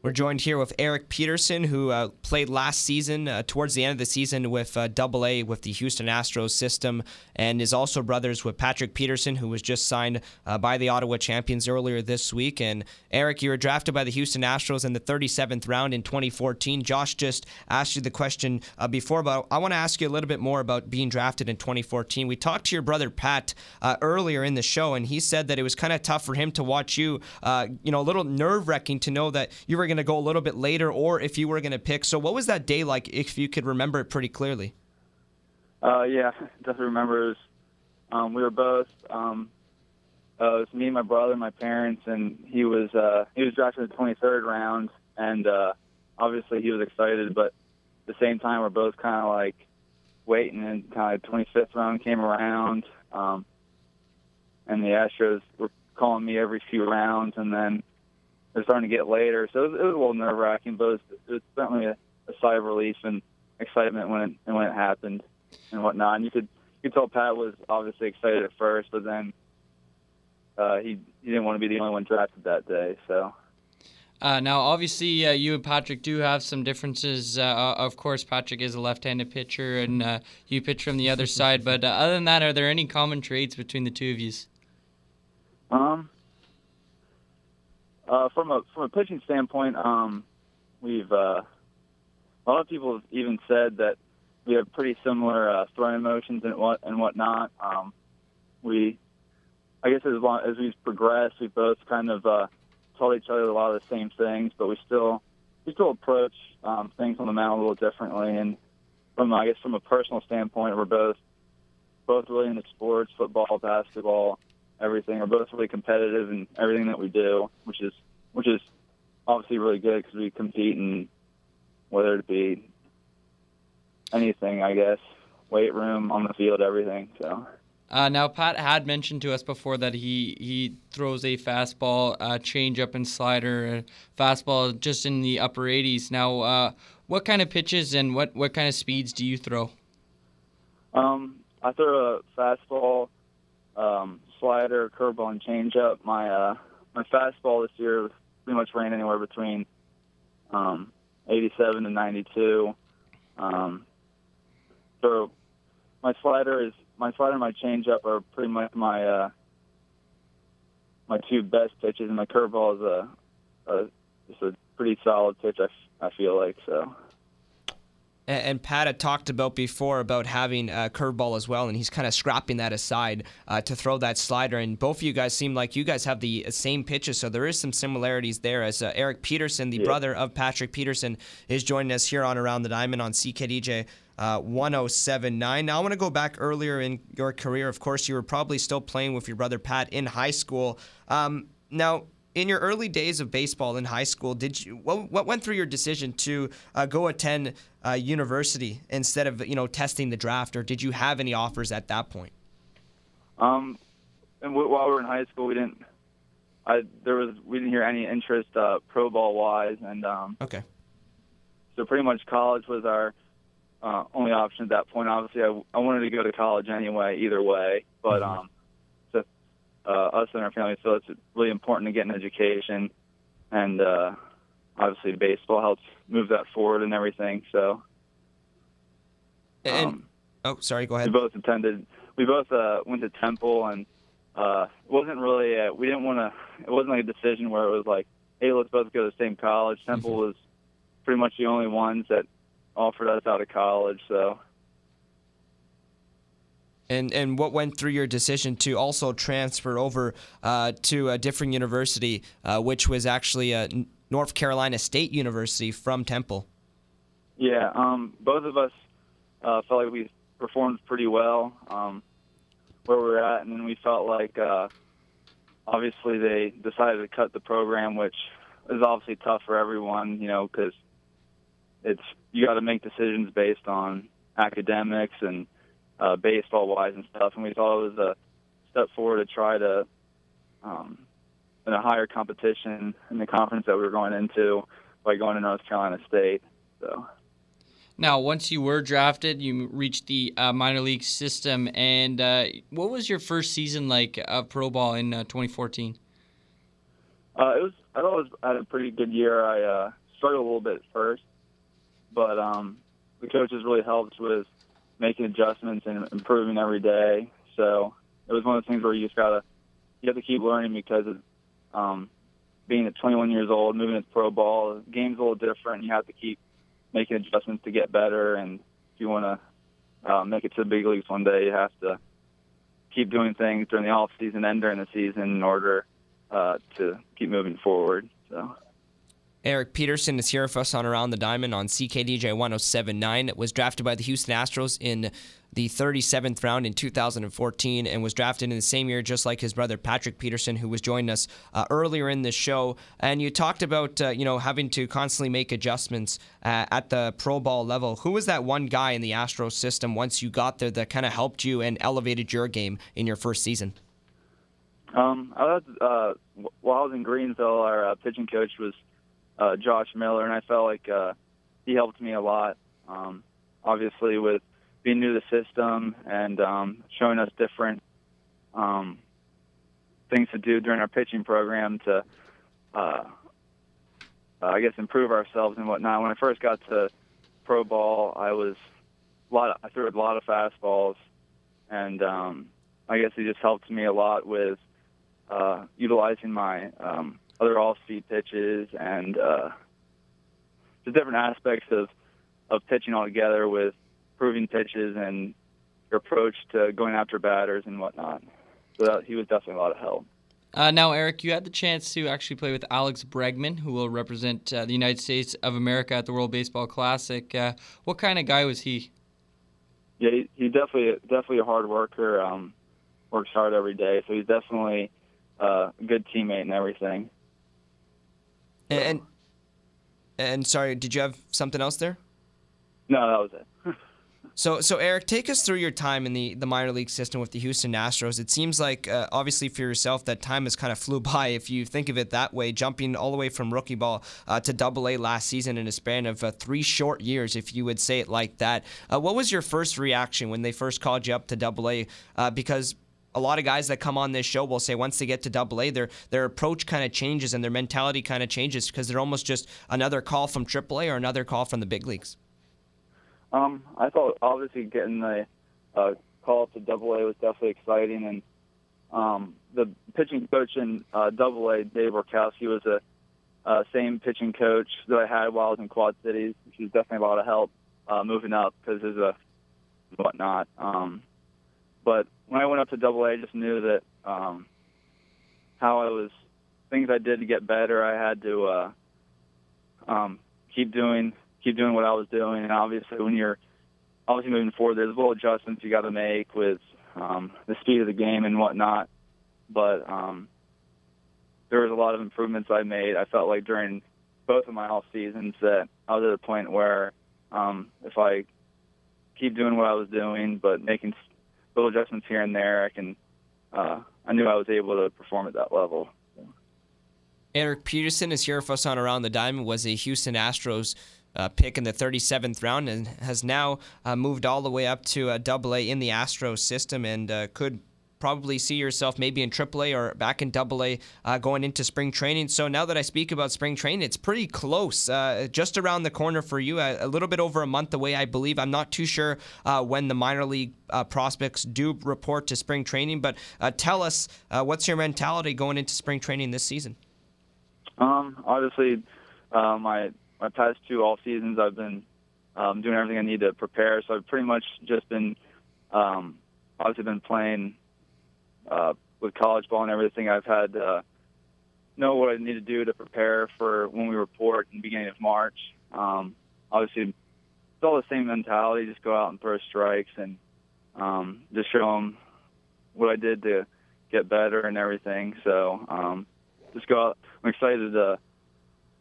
We're joined here with Eric Peterson, who uh, played last season, uh, towards the end of the season, with uh, Double A with the Houston Astros system, and is also brothers with Patrick Peterson, who was just signed uh, by the Ottawa Champions earlier this week. And Eric, you were drafted by the Houston Astros in the 37th round in 2014. Josh just asked you the question uh, before, but I want to ask you a little bit more about being drafted in 2014. We talked to your brother Pat uh, earlier in the show, and he said that it was kind of tough for him to watch you. you know, a little nerve wracking to know that you were going to go a little bit later or if you were going to pick. So, what was that day like if you could remember it pretty clearly? Uh, yeah, definitely remember. Um, we were both. Um, uh, it was me, my brother, my parents, and he was uh, he was drafted the 23rd round, and uh, obviously he was excited, but at the same time we're both kind of like waiting, and kind of 25th round came around, um, and the Astros were calling me every few rounds, and then was starting to get later, so it was, it was a little nerve wracking, but it was, it was certainly a, a sigh of relief and excitement when it when it happened and whatnot. And you could you could tell Pat was obviously excited at first, but then uh, he he didn't want to be the only one drafted that day. So. Uh, now, obviously, uh, you and Patrick do have some differences. Uh, of course, Patrick is a left-handed pitcher, and uh, you pitch from the other side. But uh, other than that, are there any common traits between the two of you? Um, uh, from a from a pitching standpoint, um, we've uh, a lot of people have even said that we have pretty similar uh, throwing motions and what and whatnot. Um, we, I guess, as long as we've progressed, we've both kind of uh, told each other a lot of the same things, but we still we still approach um, things on the mound a little differently. And from I guess from a personal standpoint, we're both both really into sports, football, basketball everything. We're both really competitive in everything that we do, which is which is obviously really good because we compete in whether it be anything, I guess, weight room, on the field, everything. So. Uh, now, Pat had mentioned to us before that he, he throws a fastball, uh, changeup, and slider, fastball just in the upper 80s. Now, uh, what kind of pitches and what, what kind of speeds do you throw? Um, I throw a fastball, um, slider, curveball, and changeup. My uh, my fastball this year pretty much ran anywhere between um, 87 to 92. Um, so my slider is my slider and my changeup are pretty much my uh, my two best pitches, and my curveball is a, a just a pretty solid pitch. I, I feel like so and, Pat had talked about before about having a curveball as well, and he's kind of scrapping that aside uh, to throw that slider. And both of you guys seem like you guys have the same pitches, so there is some similarities there. As uh, Eric Peterson, the yeah. brother of Patrick Peterson, is joining us here on Around the Diamond on CKDJ. Uh, 1079. Now, I want to go back earlier in your career. Of course, you were probably still playing with your brother Pat in high school. Um, now, in your early days of baseball in high school, did you what, what went through your decision to uh, go attend uh, university instead of you know testing the draft, or did you have any offers at that point? Um, and w- while we were in high school, we didn't. I there was we didn't hear any interest uh, pro ball wise, and um, okay. So pretty much college was our uh, only option at that point. Obviously, I, I wanted to go to college anyway, either way, but mm-hmm. um uh, us and our family feel it's really important to get an education, and uh, obviously baseball helps move that forward and everything. So. And, um, oh, sorry. Go ahead. We both attended. We both uh, went to Temple, and uh, it wasn't really. A, we didn't want to. It wasn't like a decision where it was like, "Hey, let's both go to the same college." Temple mm-hmm. was pretty much the only ones that offered us out of college. So And and what went through your decision to also transfer over uh, to a different university, uh, which was actually a North Carolina State University from Temple? Yeah, um, both of us uh, felt like we performed pretty well um, where we were at, and then we felt like uh, obviously they decided to cut the program, which is obviously tough for everyone, you know, because it's you got to make decisions based on academics and uh, baseball wise and stuff, and we thought it was a step forward to try to um, in a higher competition in the conference that we were going into by going to North Carolina State. So. Now, once you were drafted, you reached the uh, minor league system, and uh, what was your first season like of pro ball in uh, 2014? Uh, it was. I thought it was had a pretty good year. I uh, struggled a little bit at first, but um, the coaches really helped with making adjustments and improving every day. So it was one of those things where you just gotta you have to keep learning because of um, being at 21 years old, moving into pro ball. The game's a little different. You have to keep making adjustments to get better, and if you want to uh, make it to the big leagues one day, you have to keep doing things during the off season and during the season in order uh, to keep moving forward. So. Eric Peterson is here with us on Around the Diamond on CKDJ 1079. Was drafted by the Houston Astros in the 37th round in 2014 and was drafted in the same year, just like his brother Patrick Peterson, who was joining us uh, earlier in the show. And you talked about uh, you know having to constantly make adjustments uh, at the pro ball level. Who was that one guy in the Astros system once you got there that kind of helped you and elevated your game in your first season? Um, I was, uh, while I was in Greenville, our uh, pitching coach was uh, Josh Miller, and I felt like uh, he helped me a lot. Um, obviously, with being new to the system and um, showing us different um, things to do during our pitching program to, uh, uh, I guess, improve ourselves and whatnot. When I first got to pro ball, I was a lot. Of, I threw a lot of fastballs, and um, I guess he just helped me a lot with uh, utilizing my um, other off-speed pitches and uh, the different aspects of of pitching altogether with proving pitches and your approach to going after batters and whatnot. So that, he was definitely a lot of help. Uh, now, Eric, you had the chance to actually play with Alex Bregman, who will represent uh, the United States of America at the World Baseball Classic. Uh, what kind of guy was he? Yeah, he, he definitely definitely a hard worker. Um, works hard every day, so he's definitely uh, a good teammate and everything. And and sorry, did you have something else there? No, that was it. So, so Eric, take us through your time in the, the minor league system with the Houston Astros. It seems like, uh, obviously, for yourself, that time has kind of flew by. If you think of it that way, jumping all the way from rookie ball uh, to Double A last season in a span of uh, three short years, if you would say it like that. Uh, what was your first reaction when they first called you up to Double A? Uh, because a lot of guys that come on this show will say once they get to double A, their their approach kind of changes and their mentality kind of changes because they're almost just another call from triple A or another call from the big leagues. Um, I thought obviously getting the uh, call up to Double A was definitely exciting, and um, the pitching coach in uh, Double A, Dave Borkowski, was a uh, same pitching coach that I had while I was in Quad Cities, which was definitely a lot of help uh, moving up because there's a whatnot. Um, but when I went up to Double A, I just knew that um, how I was things I did to get better. I had to uh, um, keep doing keep doing what I was doing. And obviously, when you're obviously moving forward, there's little adjustments you got to make with um, the speed of the game and whatnot. But um, there was a lot of improvements I made. I felt like during both of my off seasons that I was at a point where um, if I keep doing what I was doing, but making little adjustments here and there, I can. Uh, I knew I was able to perform at that level. Eric Peterson is here with us on Around the Diamond. Was a Houston Astros uh, pick in the 37th round and has now uh, moved all the way up to a double A in the Astros system and uh, could probably see yourself maybe in AAA or back in AA uh, going into spring training. So now that I speak about spring training, it's pretty close, uh, just around the corner for you, a, a, little bit over a month away, I believe. I'm not too sure uh, when the minor league uh, prospects do report to spring training, but uh, tell us uh, what's your mentality going into spring training this season? Um, obviously, my my past two all seasons, I've been um, doing everything I need to prepare. So I've pretty much just been um, obviously been playing uh, with college ball and everything. I've had uh, know what I need to do to prepare for when we report in the beginning of March. Um, obviously, it's all the same mentality. Just go out and throw strikes and um, just show them what I did to get better and everything. So um, just go out. I'm excited to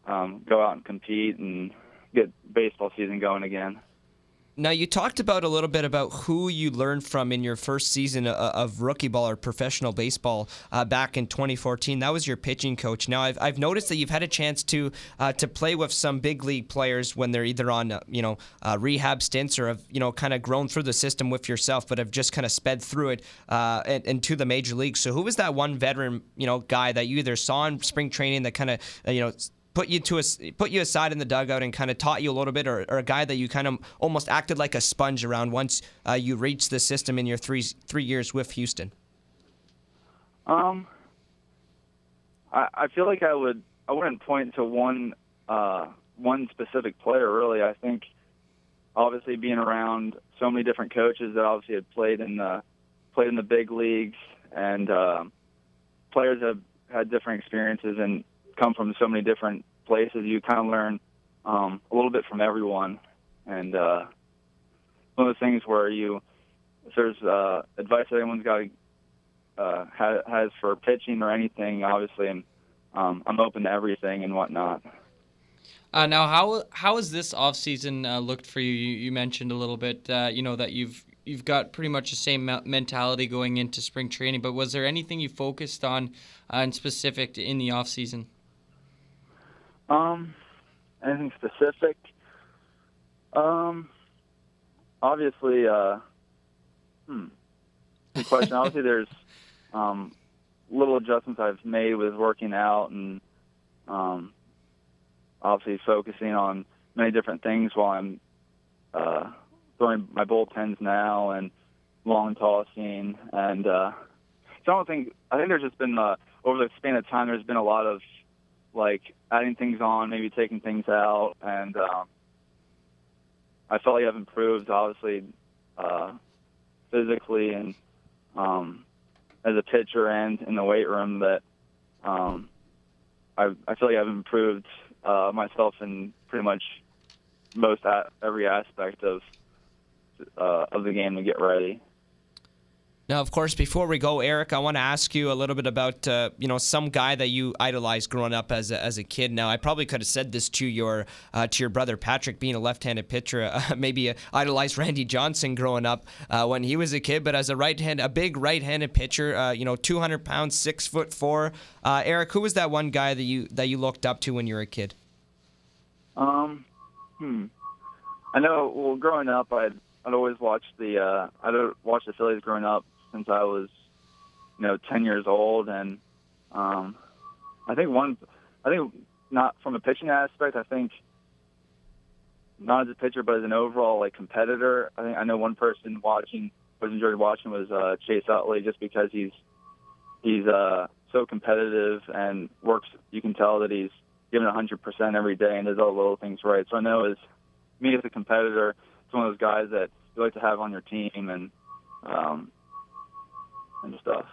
um, go out and compete and get baseball season going again. Now you talked about a little bit about who you learned from in your first season of rookie ball or professional baseball uh, back in 2014. That was your pitching coach. Now I've, I've noticed that you've had a chance to uh, to play with some big league players when they're either on uh, you know uh, rehab stints or have you know kind of grown through the system with yourself, but have just kind of sped through it uh, and, and, to the major leagues. So who was that one veteran you know guy that you either saw in spring training that kind of uh, you know put you to a, put you aside in the dugout and kind of taught you a little bit, or, or a guy that you kind of almost acted like a sponge around once uh, you reached the system in your three three years with Houston? Um, I, I feel like I would I wouldn't point to one uh, one specific player really. I think obviously being around so many different coaches that obviously had played in the played in the big leagues and uh, players have had different experiences and come from so many different places. You kind of learn um, a little bit from everyone, and uh, one of the things where you, if there's uh, advice that anyone's got uh, has, for pitching or anything, obviously, I'm um, I'm open to everything and whatnot. Uh, now, how how has this off season uh, looked for you? you? You mentioned a little bit, uh, you know, that you've you've got pretty much the same mentality going into spring training. But was there anything you focused on uh, in specific in the off season? Um, anything specific? Um, obviously, uh, hmm, good question. obviously, there's um, little adjustments I've made with working out and um, obviously focusing on many different things while I'm uh, throwing my bullpens now and long tossing and uh, so I don't think I think there's just been uh, over the span of time there's been a lot of like adding things on, maybe taking things out, and um, I felt like I've improved, obviously, uh, physically and um, as a pitcher and in the weight room. That um, I, I feel like I've improved uh, myself in pretty much most every aspect of uh, of the game to get ready. Now, of course, before we go, Eric, I want to ask you a little bit about uh, you know some guy that you idolized growing up as a, as a kid. Now, I probably could have said this to your uh, to your brother Patrick, being a left-handed pitcher. Uh, maybe idolized Randy Johnson growing up uh, when he was a kid, but as a right hand, a big right-handed pitcher, uh, you know, 200 pounds, six foot four. Uh, Eric, who was that one guy that you that you looked up to when you were a kid? Um, hmm. I know. Well, growing up, I'd I'd always watch the uh, I'd watch the Phillies growing up since I was, you know, 10 years old. And um, I think one, I think not from a pitching aspect, I think not as a pitcher, but as an overall like competitor. I think I know one person watching was enjoyed watching was uh, Chase Utley just because he's he's uh, so competitive and works. You can tell that he's giving a 100% every day and does all the little things right. So I know as me as a competitor, it's one of those guys that you like to have on your team and um, and stuff.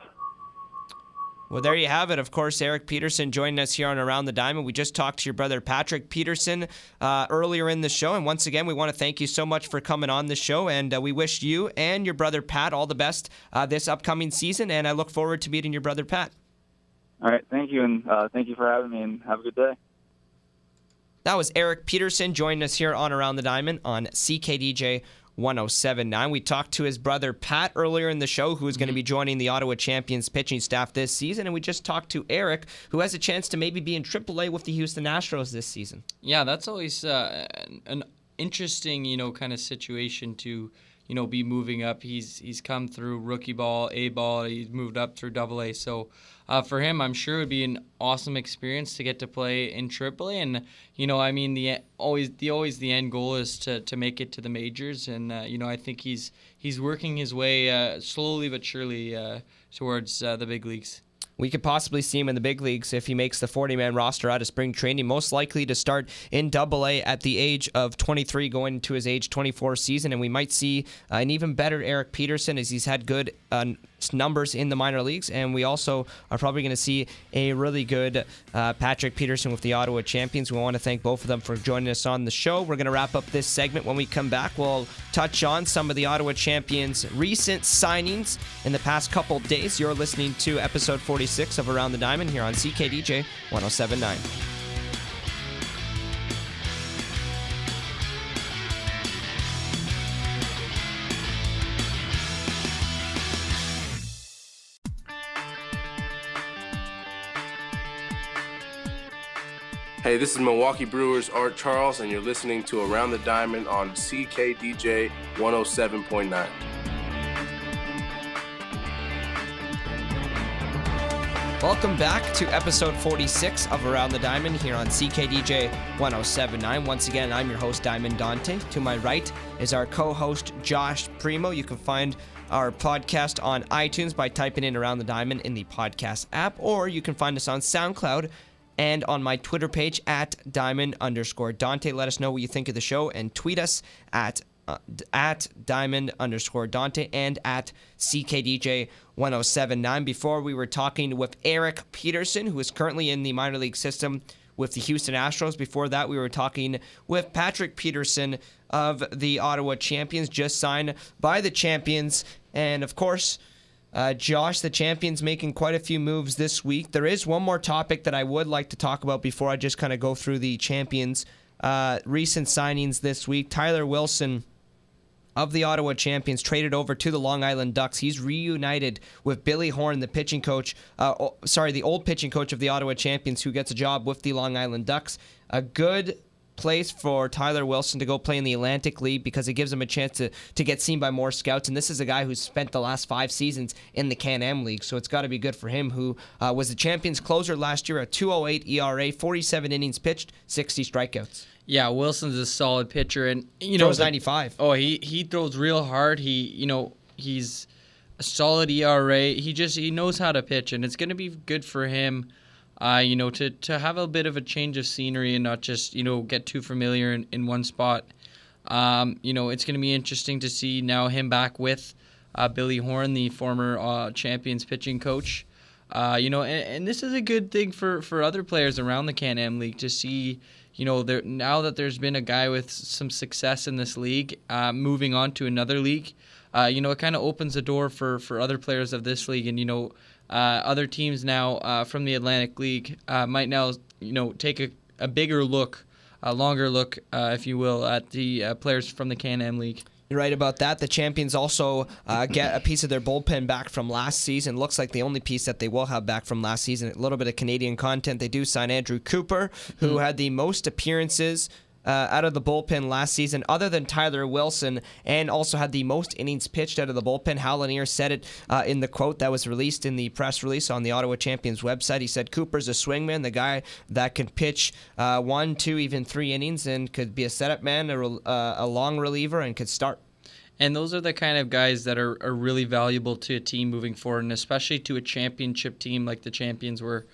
Well, there you have it. Of course, Eric Peterson joining us here on Around the Diamond. We just talked to your brother Patrick Peterson uh, earlier in the show, and once again, we want to thank you so much for coming on the show. And uh, we wish you and your brother Pat all the best uh, this upcoming season. And I look forward to meeting your brother Pat. All right, thank you, and uh, thank you for having me. And have a good day. That was Eric Peterson joining us here on Around the Diamond on CKDJ 1079. We talked to his brother Pat earlier in the show, who is going to mm-hmm. be joining the Ottawa Champions pitching staff this season. And we just talked to Eric, who has a chance to maybe be in AAA with the Houston Astros this season. Yeah, that's always uh, an interesting, you know, kind of situation to you know, be moving up. He's he's come through rookie ball, A ball. He's moved up through Double A. So uh, for him, I'm sure it would be an awesome experience to get to play in Triple A. And you know, I mean, the always the always the end goal is to, to make it to the majors. And uh, you know, I think he's he's working his way uh, slowly but surely uh, towards uh, the big leagues. We could possibly see him in the big leagues if he makes the 40 man roster out of spring training. Most likely to start in double A at the age of 23, going into his age 24 season. And we might see an even better Eric Peterson as he's had good uh, numbers in the minor leagues. And we also are probably going to see a really good uh, Patrick Peterson with the Ottawa champions. We want to thank both of them for joining us on the show. We're going to wrap up this segment. When we come back, we'll touch on some of the Ottawa champions' recent signings in the past couple days. You're listening to episode 46 of Around the Diamond here on CKDJ 1079. Hey, this is Milwaukee Brewers Art Charles, and you're listening to Around the Diamond on CKDJ 107.9. Welcome back to episode 46 of Around the Diamond here on CKDJ 1079. Once again, I'm your host, Diamond Dante. To my right is our co host, Josh Primo. You can find our podcast on iTunes by typing in Around the Diamond in the podcast app, or you can find us on SoundCloud and on my Twitter page at diamond underscore Dante. Let us know what you think of the show and tweet us at uh, at diamond underscore Dante and at CKDJ 1079. Before we were talking with Eric Peterson, who is currently in the minor league system with the Houston Astros. Before that, we were talking with Patrick Peterson of the Ottawa Champions, just signed by the Champions. And of course, uh, Josh, the champions making quite a few moves this week. There is one more topic that I would like to talk about before I just kind of go through the champions' uh, recent signings this week. Tyler Wilson of the Ottawa champions traded over to the Long Island Ducks. He's reunited with Billy Horn, the pitching coach, uh, sorry, the old pitching coach of the Ottawa champions, who gets a job with the Long Island Ducks. A good place for Tyler Wilson to go play in the Atlantic League because it gives him a chance to, to get seen by more scouts. And this is a guy who's spent the last five seasons in the Can Am League, so it's got to be good for him, who uh, was the champions closer last year, a 208 ERA, 47 innings pitched, 60 strikeouts. Yeah, Wilson's a solid pitcher, and you Throws know 95. Oh, he he throws real hard. He you know he's a solid ERA. He just he knows how to pitch, and it's going to be good for him. Uh, you know, to, to have a bit of a change of scenery and not just, you know, get too familiar in, in one spot. Um, you know, it's going to be interesting to see now him back with uh, Billy Horn, the former uh, Champions pitching coach. Uh, you know, and, and, this is a good thing for, for other players around the Can Am League to see, you know, there, now that there's been a guy with some success in this league uh, moving on to another league. Uh, you know, it kind of opens the door for, for other players of this league. And, you know, other teams now uh, from the Atlantic League uh, might now, you know, take a, a bigger look, a longer look, uh, if you will, at the uh, players from the Can-Am League. You're right about that. The champions also uh, get a piece of their bullpen back from last season. Looks like the only piece that they will have back from last season. A little bit of Canadian content. They do sign Andrew Cooper, who mm-hmm. had the most appearances uh, out of the bullpen last season, other than Tyler Wilson, and also had the most innings pitched out of the bullpen. Hal Lanier said it uh, in the quote that was released in the press release on the Ottawa Champions website. He said Cooper's a swingman, the guy that can pitch uh, one, two, even three innings, and could be a setup man, a, uh, a long reliever, and could start. And those are the kind of guys that are, are really valuable to a team moving forward, and especially to a championship team like the Champions were.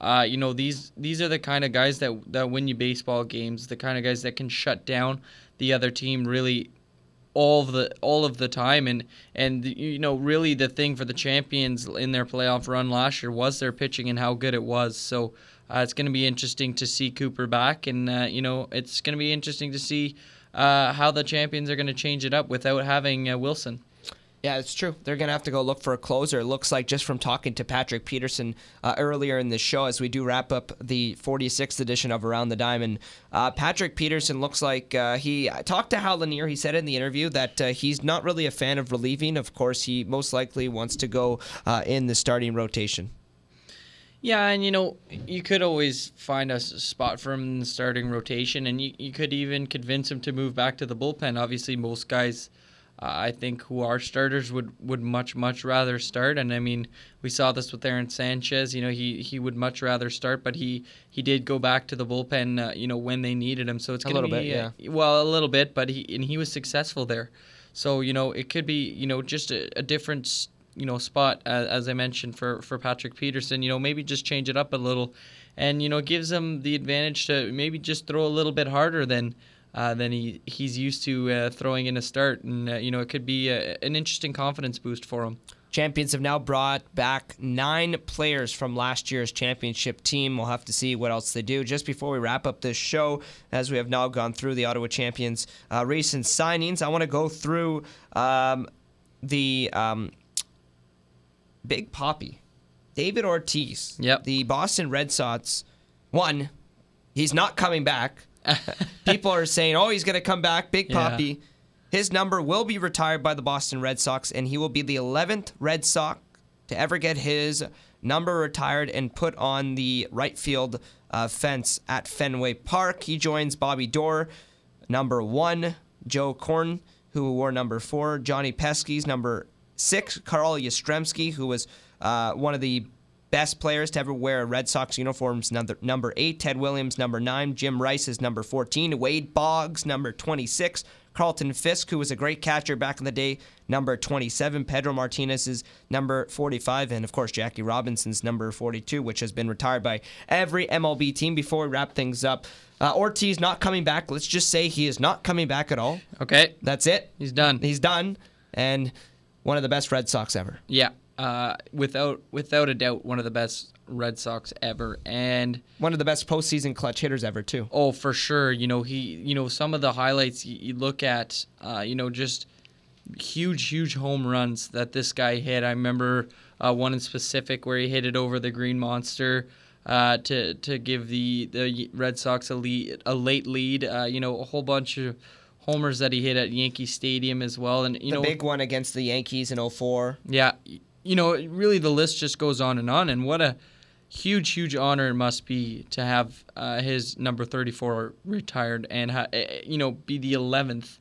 Uh, you know these these are the kind of guys that that win you baseball games. The kind of guys that can shut down the other team really all of the all of the time. And and you know really the thing for the champions in their playoff run last year was their pitching and how good it was. So uh, it's going to be interesting to see Cooper back, and uh, you know it's going to be interesting to see uh, how the champions are going to change it up without having uh, Wilson. Yeah, it's true. They're going to have to go look for a closer. It looks like just from talking to Patrick Peterson uh, earlier in the show, as we do wrap up the 46th edition of Around the Diamond, uh, Patrick Peterson looks like uh, he talked to Hal Lanier. He said in the interview that uh, he's not really a fan of relieving. Of course, he most likely wants to go uh, in the starting rotation. Yeah, and you know, you could always find a spot for him in the starting rotation, and you, you could even convince him to move back to the bullpen. Obviously, most guys uh, I think who our starters would, would much much rather start. And I mean, we saw this with Aaron Sanchez. You know, he, he would much rather start, but he, he did go back to the bullpen. Uh, you know, when they needed him. So it's going to be bit, yeah. Uh, well, a little bit, but he and he was successful there. So you know, it could be you know just a, a different you know spot as, as I mentioned for for Patrick Peterson. You know maybe just change it up a little, and you know gives him the advantage to maybe just throw a little bit harder than. Uh, than he he's used to uh, throwing in a start, and uh, you know it could be a, an interesting confidence boost for him. Champions have now brought back nine players from last year's championship team. We'll have to see what else they do. Just before we wrap up this show, as we have now gone through the Ottawa Champions uh, recent signings, I want to go through um, the um, Big Poppy, David Ortiz. Yep. The Boston Red Sox. One, he's not coming back. People are saying, "Oh, he's going to come back." Big Yeah. Poppy. His number will be retired by the Boston Red Sox, and he will be the 11th Red Sox to ever get his number retired and put on the right field uh, fence at Fenway Park. He joins Bobby Doerr, number one, Joe Cronin, who wore number four, Johnny Pesky's number six, Carl Yastrzemski, who was uh, one of the best players to ever wear a Red Sox uniforms, number, number eight, Ted Williams, number nine, Jim Rice is number 14, Wade Boggs, number 26, Carlton Fisk, who was a great catcher back in the day, number 27. Pedro Martinez is number 45. And of course, Jackie Robinson's number 42, which has been retired by every MLB team. Before we wrap things up, uh, Ortiz not coming back. Let's just say he is not coming back at all. Okay. That's it. He's done. He's done. And one of the best Red Sox ever. Yeah, uh, without without a doubt, one of the best Red Sox ever, and one of the best postseason clutch hitters ever too. Oh, for sure. You know he, you know some of the highlights you, you look at, uh, you know just huge, huge home runs that this guy hit. I remember uh, one in specific where he hit it over the Green Monster. Uh, to to give the the Red Sox a lead, a late lead, uh, you know, a whole bunch of homers that he hit at Yankee Stadium as well, and you the know, big one against the Yankees in 04. yeah, you know, really the list just goes on and on. And what a huge, huge honor it must be to have uh, his number 34 retired and, ha- eh, you know, be the 11th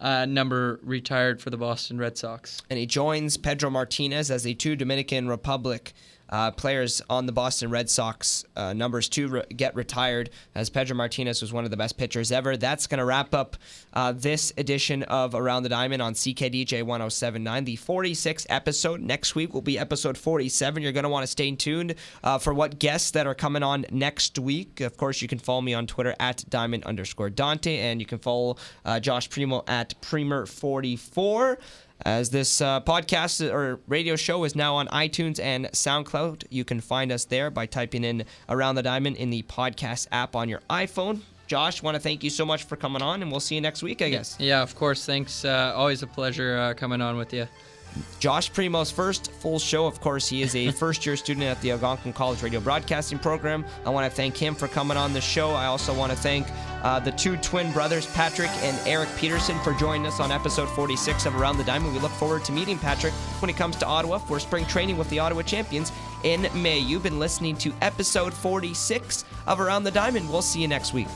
uh, number retired for the Boston Red Sox. And he joins Pedro Martinez as the two Dominican Republic uh, players on the Boston Red Sox. Uh, numbers two re- get retired as Pedro Martinez was one of the best pitchers ever. That's going to wrap up uh, this edition of Around the Diamond on CKDJ 1079. The 46th episode next week will be episode 47. You're going to want to stay tuned uh, for what guests that are coming on next week. Of course, you can follow me on Twitter at diamond underscore Dante, and you can follow uh, Josh Primo at Premer44. As this uh, podcast or radio show is now on iTunes and SoundCloud, you can find us there by typing in Around the Diamond in the podcast app on your iPhone. Josh, want to thank you so much for coming on, and we'll see you next week, I guess. Yeah, of course. Thanks. Uh, always a pleasure uh, coming on with you. Josh Primo's first full show. Of course, he is a first year student at the Algonquin College Radio Broadcasting Program. I want to thank him for coming on the show. I also want to thank uh, the two twin brothers, Patrick and Eric Peterson, for joining us on episode 46 of Around the Diamond. We look forward to meeting Patrick when he comes to Ottawa for spring training with the Ottawa Champions in May. You've been listening to episode 46 of Around the Diamond. We'll see you next week.